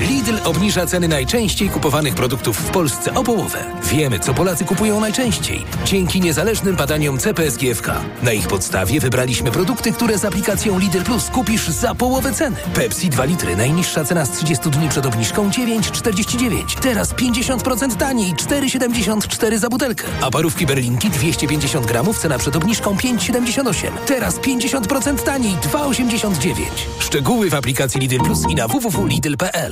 Lidl obniża ceny najczęściej kupowanych produktów w Polsce o połowę. Wiemy, co Polacy kupują najczęściej. Dzięki niezależnym badaniom CPSGFK. Na ich podstawie wybraliśmy produkty, które z aplikacją Lidl Plus kupisz za połowę ceny. Pepsi 2 litry, najniższa cena z 30 dni przed obniżką 9,49. Teraz 50% taniej, 4,74 za butelkę. A parówki berlinki 250 gramów, cena przed obniżką 5,78. Teraz 50% taniej, 2,89. Szczegóły w aplikacji Lidl Plus i na www.lidl.pl.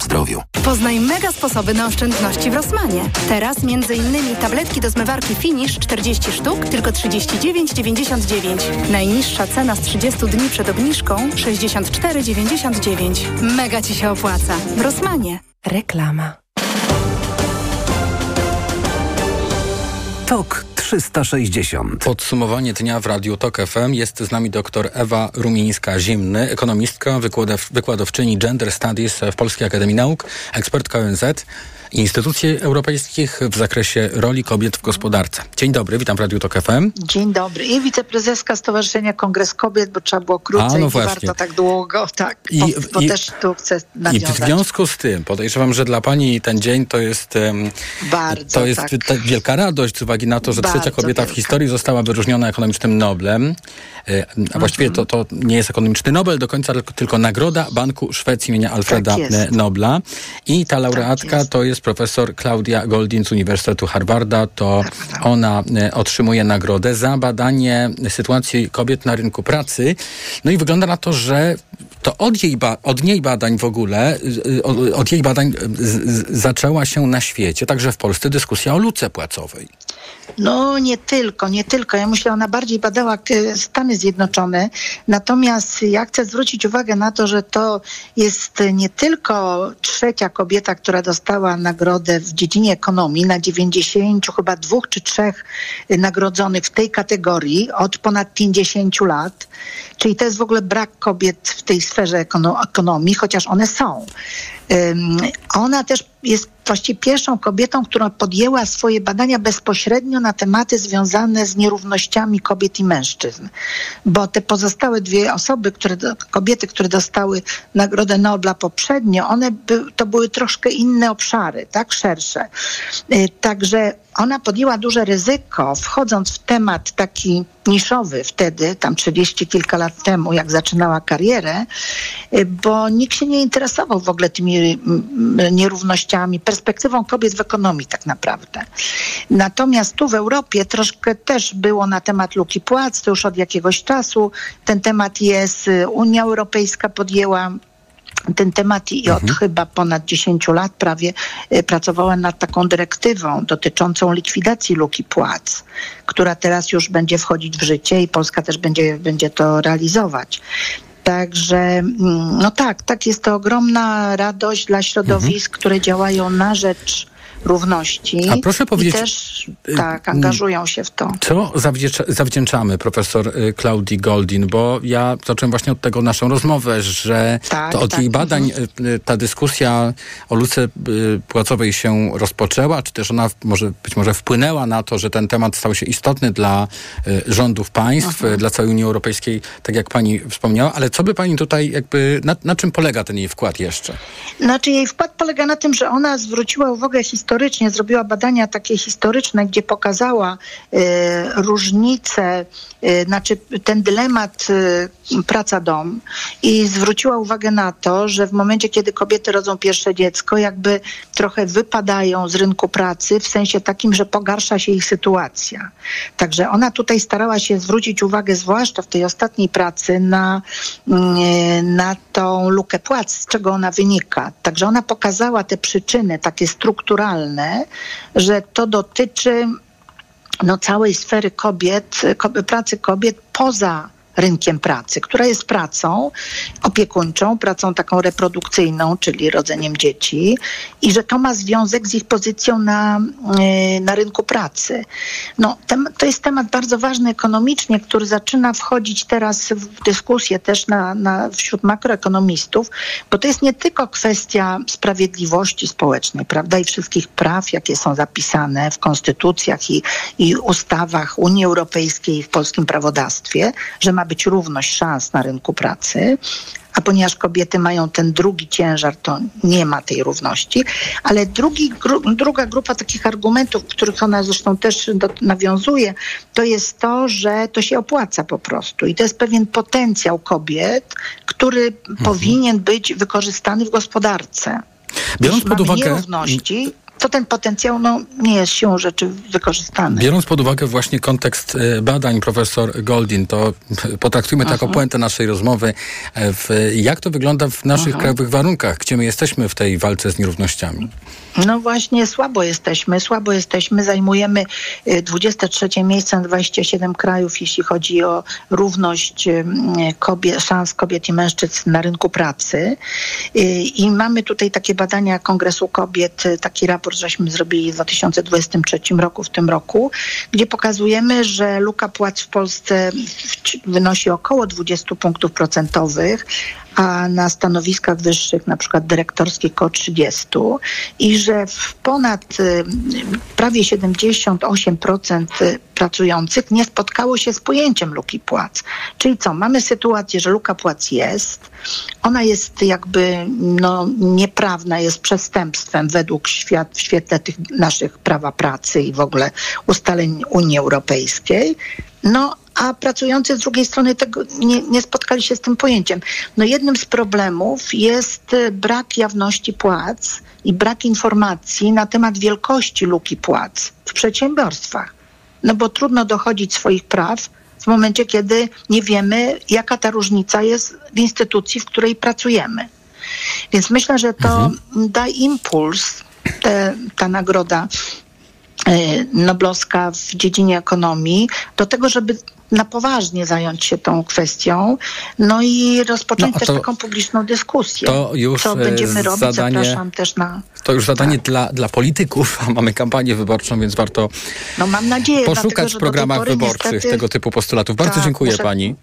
zdrowiu. Poznaj mega sposoby na oszczędności w Rosmanie. Teraz m.in. tabletki do zmywarki Finish 40 sztuk, tylko 39,99. Najniższa cena z 30 dni przed obniżką 64,99. Mega Ci się opłaca. W Rosmanie. Reklama. TOK 360. Podsumowanie dnia w Radiu Tok FM. Jest z nami dr Ewa Rumińska-Zimny, ekonomistka, wykładow, wykładowczyni Gender Studies w Polskiej Akademii Nauk, ekspertka ONZ instytucji europejskich w zakresie roli kobiet w gospodarce. Dzień dobry, witam w Radiu Tok FM. Dzień dobry. I wiceprezeska Stowarzyszenia Kongres Kobiet, bo trzeba było krócej, A, no nie warto tak długo, tak, I, bo, bo i, też tu chcę nawiązać. I w związku z tym, podejrzewam, że dla Pani ten dzień to jest, Bardzo, to jest tak. wielka radość z uwagi na to, że Bardzo trzecia kobieta wielka. w historii została wyróżniona ekonomicznym Noblem. E, a właściwie to, to nie jest ekonomiczny Nobel do końca, tylko Nagroda Banku Szwecji imienia Alfreda tak Nobla. I ta laureatka tak jest. to jest profesor Claudia Goldin z Uniwersytetu Harvarda. To ona e, otrzymuje nagrodę za badanie sytuacji kobiet na rynku pracy. No i wygląda na to, że to od jej, od niej badań w ogóle, od jej badań zaczęła się na świecie, także w Polsce, dyskusja o luce płacowej. No nie tylko, nie tylko. Ja myślę, ona bardziej badała e, Stany Zjednoczone. Natomiast ja chcę zwrócić uwagę na to, że to jest nie tylko trzecia kobieta, która dostała nagrodę w dziedzinie ekonomii na 90 chyba dwóch czy trzech nagrodzonych w tej kategorii od ponad 50 lat. Czyli to jest w ogóle brak kobiet w tej sferze ekonomii, chociaż one są. Ona też jest właściwie pierwszą kobietą, która podjęła swoje badania bezpośrednio na tematy związane z nierównościami kobiet i mężczyzn. Bo te pozostałe dwie osoby, które, kobiety, które dostały Nagrodę Nobla poprzednio, one by, to były troszkę inne obszary, tak, szersze. Y, także ona podjęła duże ryzyko, wchodząc w temat taki niszowy wtedy, tam 30 kilka lat temu, jak zaczynała karierę, y, bo nikt się nie interesował w ogóle tymi nierównościami, perspektywą kobiet w ekonomii tak naprawdę. Natomiast tu w Europie troszkę też było na temat luki płac, to już od jakiegoś czasu ten temat jest, Unia Europejska podjęła ten temat i od mhm. chyba ponad 10 lat prawie y, pracowała nad taką dyrektywą dotyczącą likwidacji luki płac, która teraz już będzie wchodzić w życie i Polska też będzie, będzie to realizować. Także, mm, no tak, tak, jest to ogromna radość dla środowisk, mhm. które działają na rzecz równości. A proszę powiedzieć, I też y, tak, angażują się w to. Co zawdzięczamy profesor y, Klaudii Goldin? Bo ja zacząłem właśnie od tego naszą rozmowę, że tak, to od tak. jej badań mhm. ta dyskusja o luce płacowej się rozpoczęła, czy też ona może, być może wpłynęła na to, że ten temat stał się istotny dla rządów państw, mhm. dla całej Unii Europejskiej, tak jak pani wspomniała, ale co by pani tutaj jakby, na, na czym polega ten jej wkład jeszcze? Znaczy jej wkład polega na tym, że ona zwróciła uwagę historii historycznie, zrobiła badania takie historyczne, gdzie pokazała y, różnice, y, znaczy ten dylemat y, praca-dom i zwróciła uwagę na to, że w momencie, kiedy kobiety rodzą pierwsze dziecko, jakby trochę wypadają z rynku pracy w sensie takim, że pogarsza się ich sytuacja. Także ona tutaj starała się zwrócić uwagę, zwłaszcza w tej ostatniej pracy, na, na tą lukę płac, z czego ona wynika. Także ona pokazała te przyczyny takie strukturalne, że to dotyczy no, całej sfery kobiet, pracy kobiet poza rynkiem pracy, która jest pracą opiekuńczą, pracą taką reprodukcyjną, czyli rodzeniem dzieci i że to ma związek z ich pozycją na, e, na rynku pracy. No, to jest temat bardzo ważny ekonomicznie, który zaczyna wchodzić teraz w dyskusję też na, na, wśród makroekonomistów, bo to jest nie tylko kwestia sprawiedliwości społecznej, prawda, i wszystkich praw, jakie są zapisane w konstytucjach i, i ustawach Unii Europejskiej i w polskim prawodawstwie, że ma być równość szans na rynku pracy, a ponieważ kobiety mają ten drugi ciężar, to nie ma tej równości. Ale drugi, gru, druga grupa takich argumentów, których ona zresztą też do, nawiązuje, to jest to, że to się opłaca po prostu. I to jest pewien potencjał kobiet, który mhm. powinien być wykorzystany w gospodarce. Biorąc pod uwagę nierówności, to ten potencjał no, nie jest siłą rzeczy wykorzystany. Biorąc pod uwagę właśnie kontekst e, badań profesor Goldin, to potraktujmy taką puentę naszej rozmowy. E, w, jak to wygląda w naszych Aha. krajowych warunkach? Gdzie my jesteśmy w tej walce z nierównościami? No właśnie, słabo jesteśmy, słabo jesteśmy. Zajmujemy 23 y, miejsce na 27 krajów, jeśli chodzi o równość y, kobiet, szans kobiet i mężczyzn na rynku pracy. Y, I mamy tutaj takie badania Kongresu Kobiet, taki raport, żeśmy zrobili w 2023 roku, w tym roku, gdzie pokazujemy, że luka płac w Polsce wynosi około 20 punktów procentowych, a na stanowiskach wyższych, na przykład dyrektorskich około 30 i że w ponad y, prawie 78% pracujących nie spotkało się z pojęciem luki płac. Czyli co, mamy sytuację, że luka płac jest, ona jest jakby no, nieprawna, jest przestępstwem według świat, w świetle tych naszych prawa pracy i w ogóle ustaleń Unii Europejskiej. No, a pracujący z drugiej strony tego nie, nie, spotkali się z tym pojęciem. No jednym z problemów jest y, brak jawności płac i brak informacji na temat wielkości luki płac w przedsiębiorstwach. No bo trudno dochodzić swoich praw w momencie, kiedy nie wiemy, jaka ta różnica jest w instytucji, w której pracujemy. Więc myślę, że to mhm. da impuls, te, ta nagroda y, Noblowska w dziedzinie ekonomii, do tego, żeby na poważnie zająć się tą kwestią, no i rozpocząć no, też taką publiczną dyskusję. To już co będziemy e, robić, zadanie, zapraszam też na... To już zadanie tak. dla, dla polityków, a mamy kampanię wyborczą, więc warto no, mam nadzieję, poszukać dlatego, w programach wyborczych niestety... tego typu postulatów. Bardzo tak, dziękuję muszę... pani.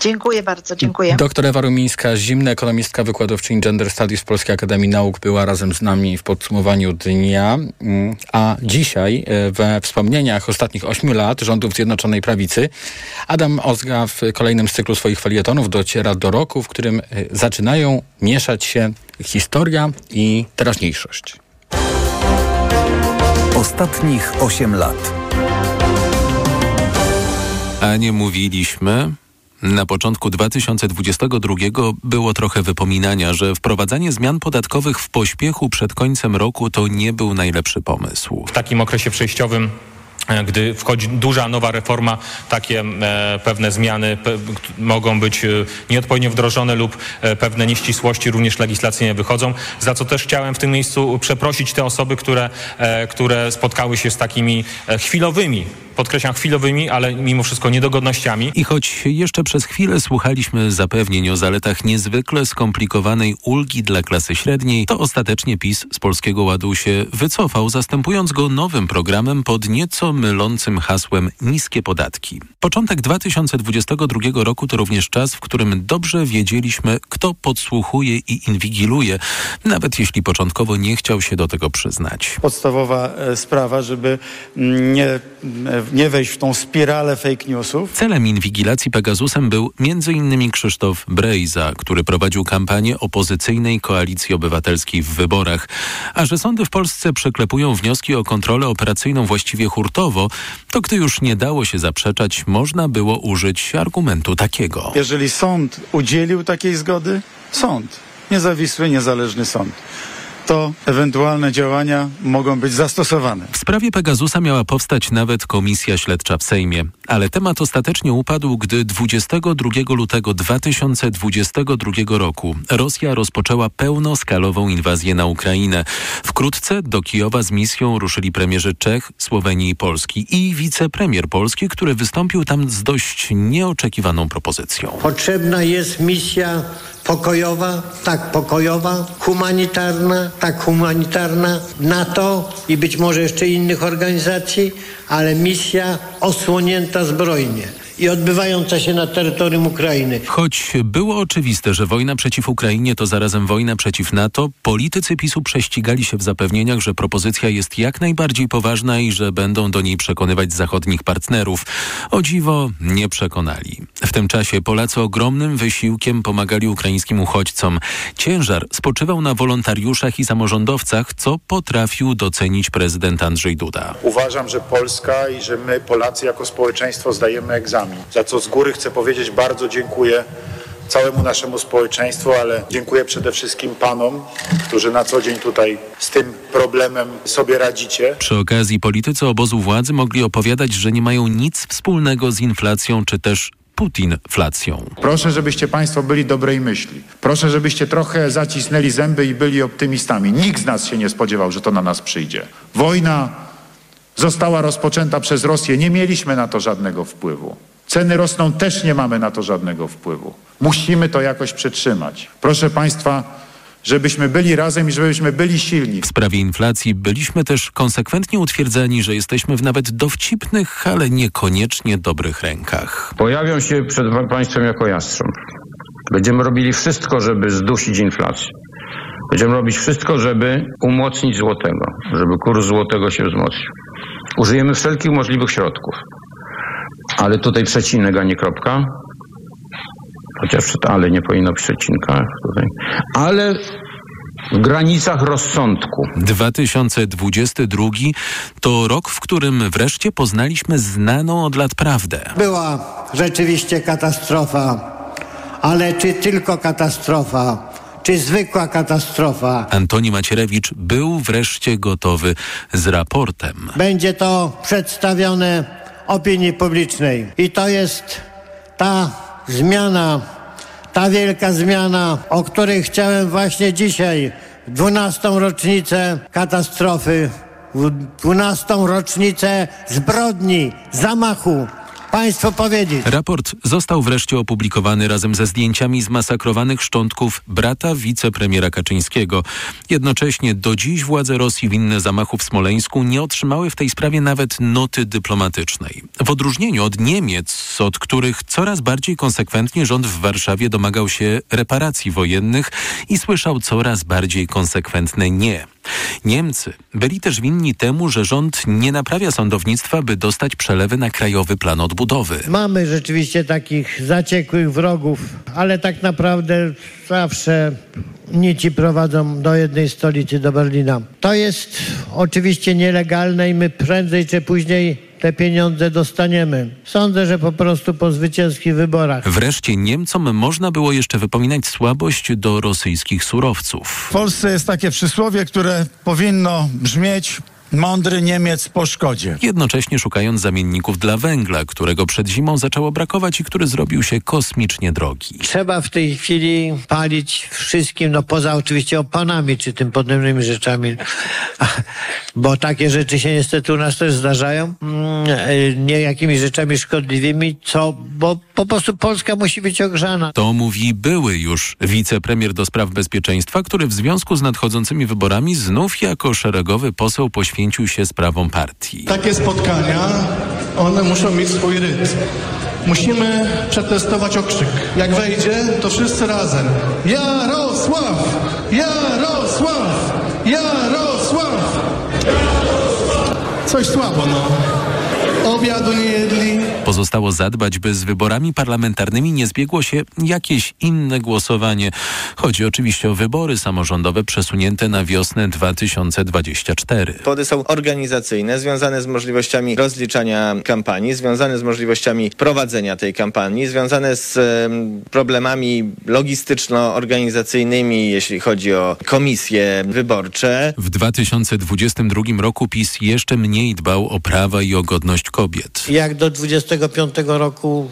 Dziękuję bardzo, dziękuję. Doktor Ewa Rumińska, zimna ekonomistka, wykładowczyni Gender Studies Polskiej Akademii Nauk była razem z nami w podsumowaniu dnia, mm, a dzisiaj e, we wspomnieniach ostatnich ośmiu lat rządów Zjednoczonej Prawicy Adam Ozga w kolejnym z cyklu swoich felietonów dociera do roku, w którym e, zaczynają mieszać się historia i teraźniejszość. Ostatnich osiem lat. A nie mówiliśmy, na początku 2022 było trochę wypominania, że wprowadzanie zmian podatkowych w pośpiechu przed końcem roku to nie był najlepszy pomysł. W takim okresie przejściowym gdy wchodzi duża nowa reforma, takie e, pewne zmiany pe, mogą być e, nieodpowiednio wdrożone lub e, pewne nieścisłości również legislacyjnie wychodzą, za co też chciałem w tym miejscu przeprosić te osoby, które, e, które spotkały się z takimi e, chwilowymi podkreślam chwilowymi, ale mimo wszystko niedogodnościami. I choć jeszcze przez chwilę słuchaliśmy zapewnień o zaletach niezwykle skomplikowanej ulgi dla klasy średniej, to ostatecznie PiS z Polskiego Ładu się wycofał, zastępując go nowym programem pod nieco mylącym hasłem niskie podatki. Początek 2022 roku to również czas, w którym dobrze wiedzieliśmy, kto podsłuchuje i inwigiluje, nawet jeśli początkowo nie chciał się do tego przyznać. Podstawowa e, sprawa, żeby nie e, nie wejść w tą spiralę fake newsów. Celem inwigilacji Pegasusem był m.in. Krzysztof Brejza, który prowadził kampanię opozycyjnej Koalicji Obywatelskiej w wyborach. A że sądy w Polsce przeklepują wnioski o kontrolę operacyjną właściwie hurtowo, to gdy już nie dało się zaprzeczać, można było użyć argumentu takiego. Jeżeli sąd udzielił takiej zgody, sąd, niezawisły, niezależny sąd to ewentualne działania mogą być zastosowane. W sprawie Pegasusa miała powstać nawet komisja śledcza w Sejmie, ale temat ostatecznie upadł, gdy 22 lutego 2022 roku Rosja rozpoczęła pełnoskalową inwazję na Ukrainę. Wkrótce do Kijowa z misją ruszyli premierzy Czech, Słowenii i Polski i wicepremier Polski, który wystąpił tam z dość nieoczekiwaną propozycją. Potrzebna jest misja pokojowa, tak pokojowa, humanitarna, tak humanitarna, NATO i być może jeszcze innych organizacji, ale misja osłonięta zbrojnie i odbywająca się na terytorium Ukrainy. Choć było oczywiste, że wojna przeciw Ukrainie to zarazem wojna przeciw NATO, politycy PiSu prześcigali się w zapewnieniach, że propozycja jest jak najbardziej poważna i że będą do niej przekonywać zachodnich partnerów. O dziwo nie przekonali. W tym czasie Polacy ogromnym wysiłkiem pomagali ukraińskim uchodźcom. Ciężar spoczywał na wolontariuszach i samorządowcach, co potrafił docenić prezydent Andrzej Duda. Uważam, że Polska i że my Polacy jako społeczeństwo zdajemy egzamin za co z góry chcę powiedzieć bardzo dziękuję całemu naszemu społeczeństwu, ale dziękuję przede wszystkim panom, którzy na co dzień tutaj z tym problemem sobie radzicie. Przy okazji politycy obozu władzy mogli opowiadać, że nie mają nic wspólnego z inflacją czy też Putinflacją. Proszę, żebyście Państwo byli dobrej myśli. Proszę, żebyście trochę zacisnęli zęby i byli optymistami. Nikt z nas się nie spodziewał, że to na nas przyjdzie. Wojna została rozpoczęta przez Rosję. Nie mieliśmy na to żadnego wpływu. Ceny rosną, też nie mamy na to żadnego wpływu. Musimy to jakoś przetrzymać. Proszę Państwa, żebyśmy byli razem i żebyśmy byli silni. W sprawie inflacji byliśmy też konsekwentnie utwierdzeni, że jesteśmy w nawet dowcipnych, ale niekoniecznie dobrych rękach. Pojawią się przed Państwem jako jastrząb. Będziemy robili wszystko, żeby zdusić inflację. Będziemy robić wszystko, żeby umocnić złotego, żeby kurs złotego się wzmocnił. Użyjemy wszelkich możliwych środków. Ale tutaj przecinek, a nie kropka. Chociaż ale nie powinno być przecinka. Tutaj. Ale w granicach rozsądku. 2022 to rok, w którym wreszcie poznaliśmy znaną od lat prawdę. Była rzeczywiście katastrofa, ale czy tylko katastrofa? Czy zwykła katastrofa? Antoni Macierewicz był wreszcie gotowy z raportem. Będzie to przedstawione opinii publicznej. I to jest ta zmiana, ta wielka zmiana, o której chciałem właśnie dzisiaj, w 12. rocznicę katastrofy, w 12. rocznicę zbrodni, zamachu, Państwu powiedzieć. Raport został wreszcie opublikowany razem ze zdjęciami zmasakrowanych szczątków brata wicepremiera Kaczyńskiego. Jednocześnie do dziś władze Rosji winne zamachu w Smoleńsku nie otrzymały w tej sprawie nawet noty dyplomatycznej. W odróżnieniu od Niemiec, od których coraz bardziej konsekwentnie rząd w Warszawie domagał się reparacji wojennych i słyszał coraz bardziej konsekwentne nie. Niemcy byli też winni temu, że rząd nie naprawia sądownictwa, by dostać przelewy na krajowy plan odbudowy. Mamy rzeczywiście takich zaciekłych wrogów, ale tak naprawdę zawsze nici prowadzą do jednej stolicy, do Berlina. To jest oczywiście nielegalne i my prędzej czy później te pieniądze dostaniemy. Sądzę, że po prostu po zwycięskich wyborach. Wreszcie Niemcom można było jeszcze wypominać słabość do rosyjskich surowców. W Polsce jest takie przysłowie, które powinno brzmieć Mądry Niemiec po szkodzie. Jednocześnie szukając zamienników dla węgla, którego przed zimą zaczęło brakować i który zrobił się kosmicznie drogi. Trzeba w tej chwili palić wszystkim, no poza oczywiście opanami czy tym podobnymi rzeczami, bo takie rzeczy się niestety u nas też zdarzają, mm, nie jakimiś rzeczami szkodliwymi, co, bo po prostu Polska musi być ogrzana. To mówi były już wicepremier do spraw bezpieczeństwa, który w związku z nadchodzącymi wyborami znów jako szeregowy poseł poświęcił się sprawom partii. Takie spotkania, one muszą mieć swój rytm. Musimy przetestować okrzyk. Jak wejdzie, to wszyscy razem. Jarosław! Jarosław! Jarosław! Coś słabo, no. Obiadu nie jedli. Pozostało zadbać, by z wyborami parlamentarnymi nie zbiegło się jakieś inne głosowanie. Chodzi oczywiście o wybory samorządowe przesunięte na wiosnę 2024. Powody są organizacyjne, związane z możliwościami rozliczania kampanii, związane z możliwościami prowadzenia tej kampanii, związane z problemami logistyczno-organizacyjnymi, jeśli chodzi o komisje wyborcze. W 2022 roku PiS jeszcze mniej dbał o prawa i o godność kobiet. Jak do 25 roku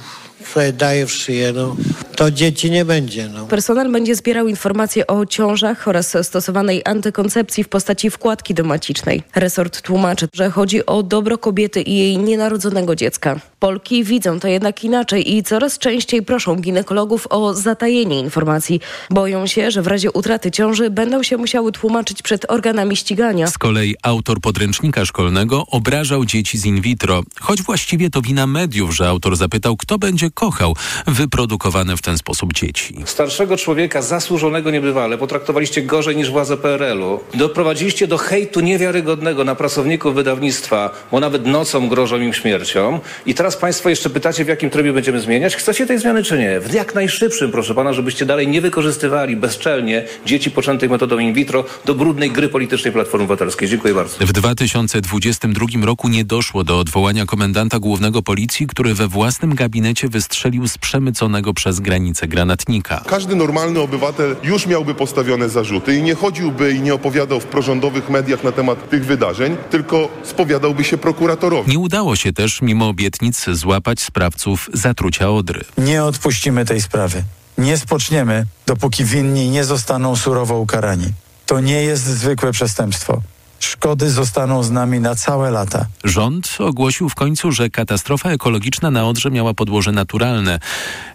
sobie daje w szyję, no, to dzieci nie będzie. No. Personel będzie zbierał informacje o ciążach oraz stosowanej antykoncepcji w postaci wkładki domacicznej. Resort tłumaczy, że chodzi o dobro kobiety i jej nienarodzonego dziecka. Polki widzą to jednak inaczej i coraz częściej proszą ginekologów o zatajenie informacji. Boją się, że w razie utraty ciąży będą się musiały tłumaczyć przed organami ścigania. Z kolei autor podręcznika szkolnego obrażał dzieci z in vitro, choć właściwie to wina mediów, że autor zapytał, kto będzie kochał wyprodukowane w ten sposób dzieci. Starszego człowieka, zasłużonego niebywale, potraktowaliście gorzej niż władze PRL-u. Doprowadziliście do hejtu niewiarygodnego na pracowników wydawnictwa, bo nawet nocą grożą im śmiercią. I teraz Państwo jeszcze pytacie, w jakim trybie będziemy zmieniać? Chcecie tej zmiany czy nie? W jak najszybszym, proszę Pana, żebyście dalej nie wykorzystywali bezczelnie dzieci poczętych metodą in vitro do brudnej gry politycznej Platformy Obywatelskiej. Dziękuję bardzo. W 2022 roku nie doszło do odwołania komendanta głównego policji, który we własnym gabinecie wystrzelił z przemyconego przez granicę granatnika. Każdy normalny obywatel już miałby postawione zarzuty i nie chodziłby i nie opowiadał w prorządowych mediach na temat tych wydarzeń, tylko spowiadałby się prokuratorowi. Nie udało się też, mimo obietnic, złapać sprawców zatrucia Odry. Nie odpuścimy tej sprawy. Nie spoczniemy, dopóki winni nie zostaną surowo ukarani. To nie jest zwykłe przestępstwo. Szkody zostaną z nami na całe lata. Rząd ogłosił w końcu, że katastrofa ekologiczna na Odrze miała podłoże naturalne.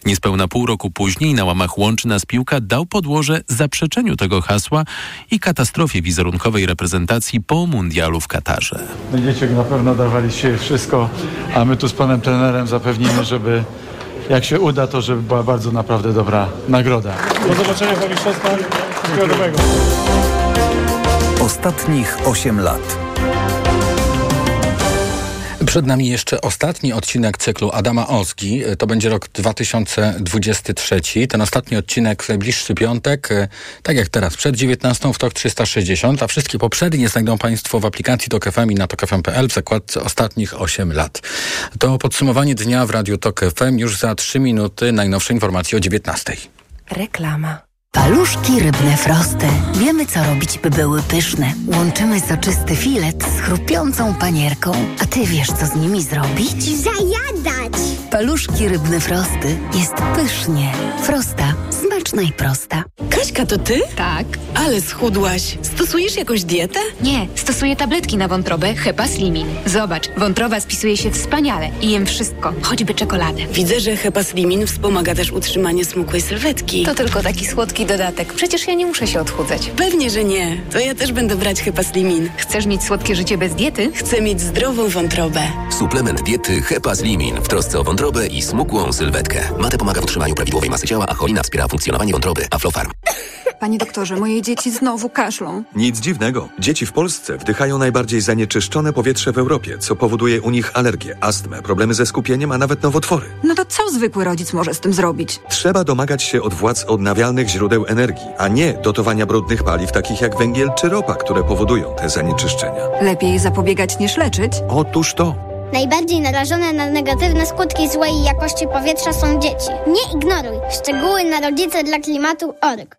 Niespełna pół roku później na łamach Łączy nas Piłka dał podłoże zaprzeczeniu tego hasła i katastrofie wizerunkowej reprezentacji po mundialu w Katarze. Będziecie na pewno dawali się wszystko, a my tu z panem trenerem zapewnimy, żeby jak się uda, to żeby była bardzo naprawdę dobra nagroda. Do zobaczenia w mistrzostwach. Wszystkiego dobrego. Ostatnich 8 lat. Przed nami jeszcze ostatni odcinek cyklu Adama Ozgi. To będzie rok 2023. Ten ostatni odcinek w najbliższy piątek, tak jak teraz, przed 19 w TOK 360, a wszystkie poprzednie znajdą Państwo w aplikacji TOK FM i na tokfm.pl w zakładce ostatnich 8 lat. To podsumowanie dnia w Radiu TOK FM już za 3 minuty. Najnowsze informacje o 19. Reklama. Paluszki rybne frosty. Wiemy, co robić, by były pyszne. Łączymy soczysty filet z chrupiącą panierką. A ty wiesz, co z nimi zrobić? Zajadać! Paluszki rybne frosty. Jest pysznie. Frosta. Smaczna i prosta. Kaśka, to ty? Tak. Ale schudłaś. Stosujesz jakąś dietę? Nie, stosuję tabletki na wątrobę Hepa Slimin. Zobacz, wątroba spisuje się wspaniale i jem wszystko, choćby czekoladę. Widzę, że Hepa Slimin wspomaga też utrzymanie smukłej sylwetki. To tylko taki słodki dodatek. Przecież ja nie muszę się odchudzać. Pewnie, że nie. To ja też będę brać Hepa Slimin. Chcesz mieć słodkie życie bez diety? Chcę mieć zdrową wątrobę. Suplement diety Hepa Slimin w trosce o wątrobę i smukłą sylwetkę. Mate pomaga w utrzymaniu prawidłowej masy ciała, a cholina wspiera funkcjonowanie wątroby. Aflofarm. Panie doktorze, moje dzieci znowu kaszlą. Nic dziwnego. Dzieci w Polsce wdychają najbardziej zanieczyszczone powietrze w Europie, co powoduje u nich alergię, astmę, problemy ze skupieniem, a nawet nowotwory. No to co zwykły rodzic może z tym zrobić? Trzeba domagać się od władz odnawialnych źródeł energii, a nie dotowania brudnych paliw takich jak węgiel czy ropa, które powodują te zanieczyszczenia. Lepiej zapobiegać niż leczyć? Otóż to. Najbardziej narażone na negatywne skutki złej jakości powietrza są dzieci. Nie ignoruj. Szczegóły na rodzice dla klimatu org.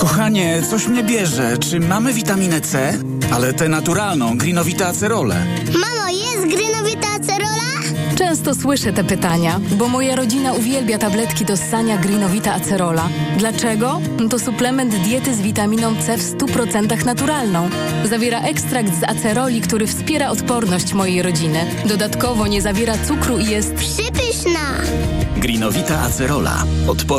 Kochanie, coś mnie bierze. Czy mamy witaminę C? Ale tę naturalną, grinowita acerolę. Mamo, jest grynowita acerola? Często słyszę te pytania, bo moja rodzina uwielbia tabletki do ssania Greenowita Acerola. Dlaczego? To suplement diety z witaminą C w 100% naturalną. Zawiera ekstrakt z aceroli, który wspiera odporność mojej rodziny. Dodatkowo nie zawiera cukru i jest przypyszna. Greenowita Acerola. Odporność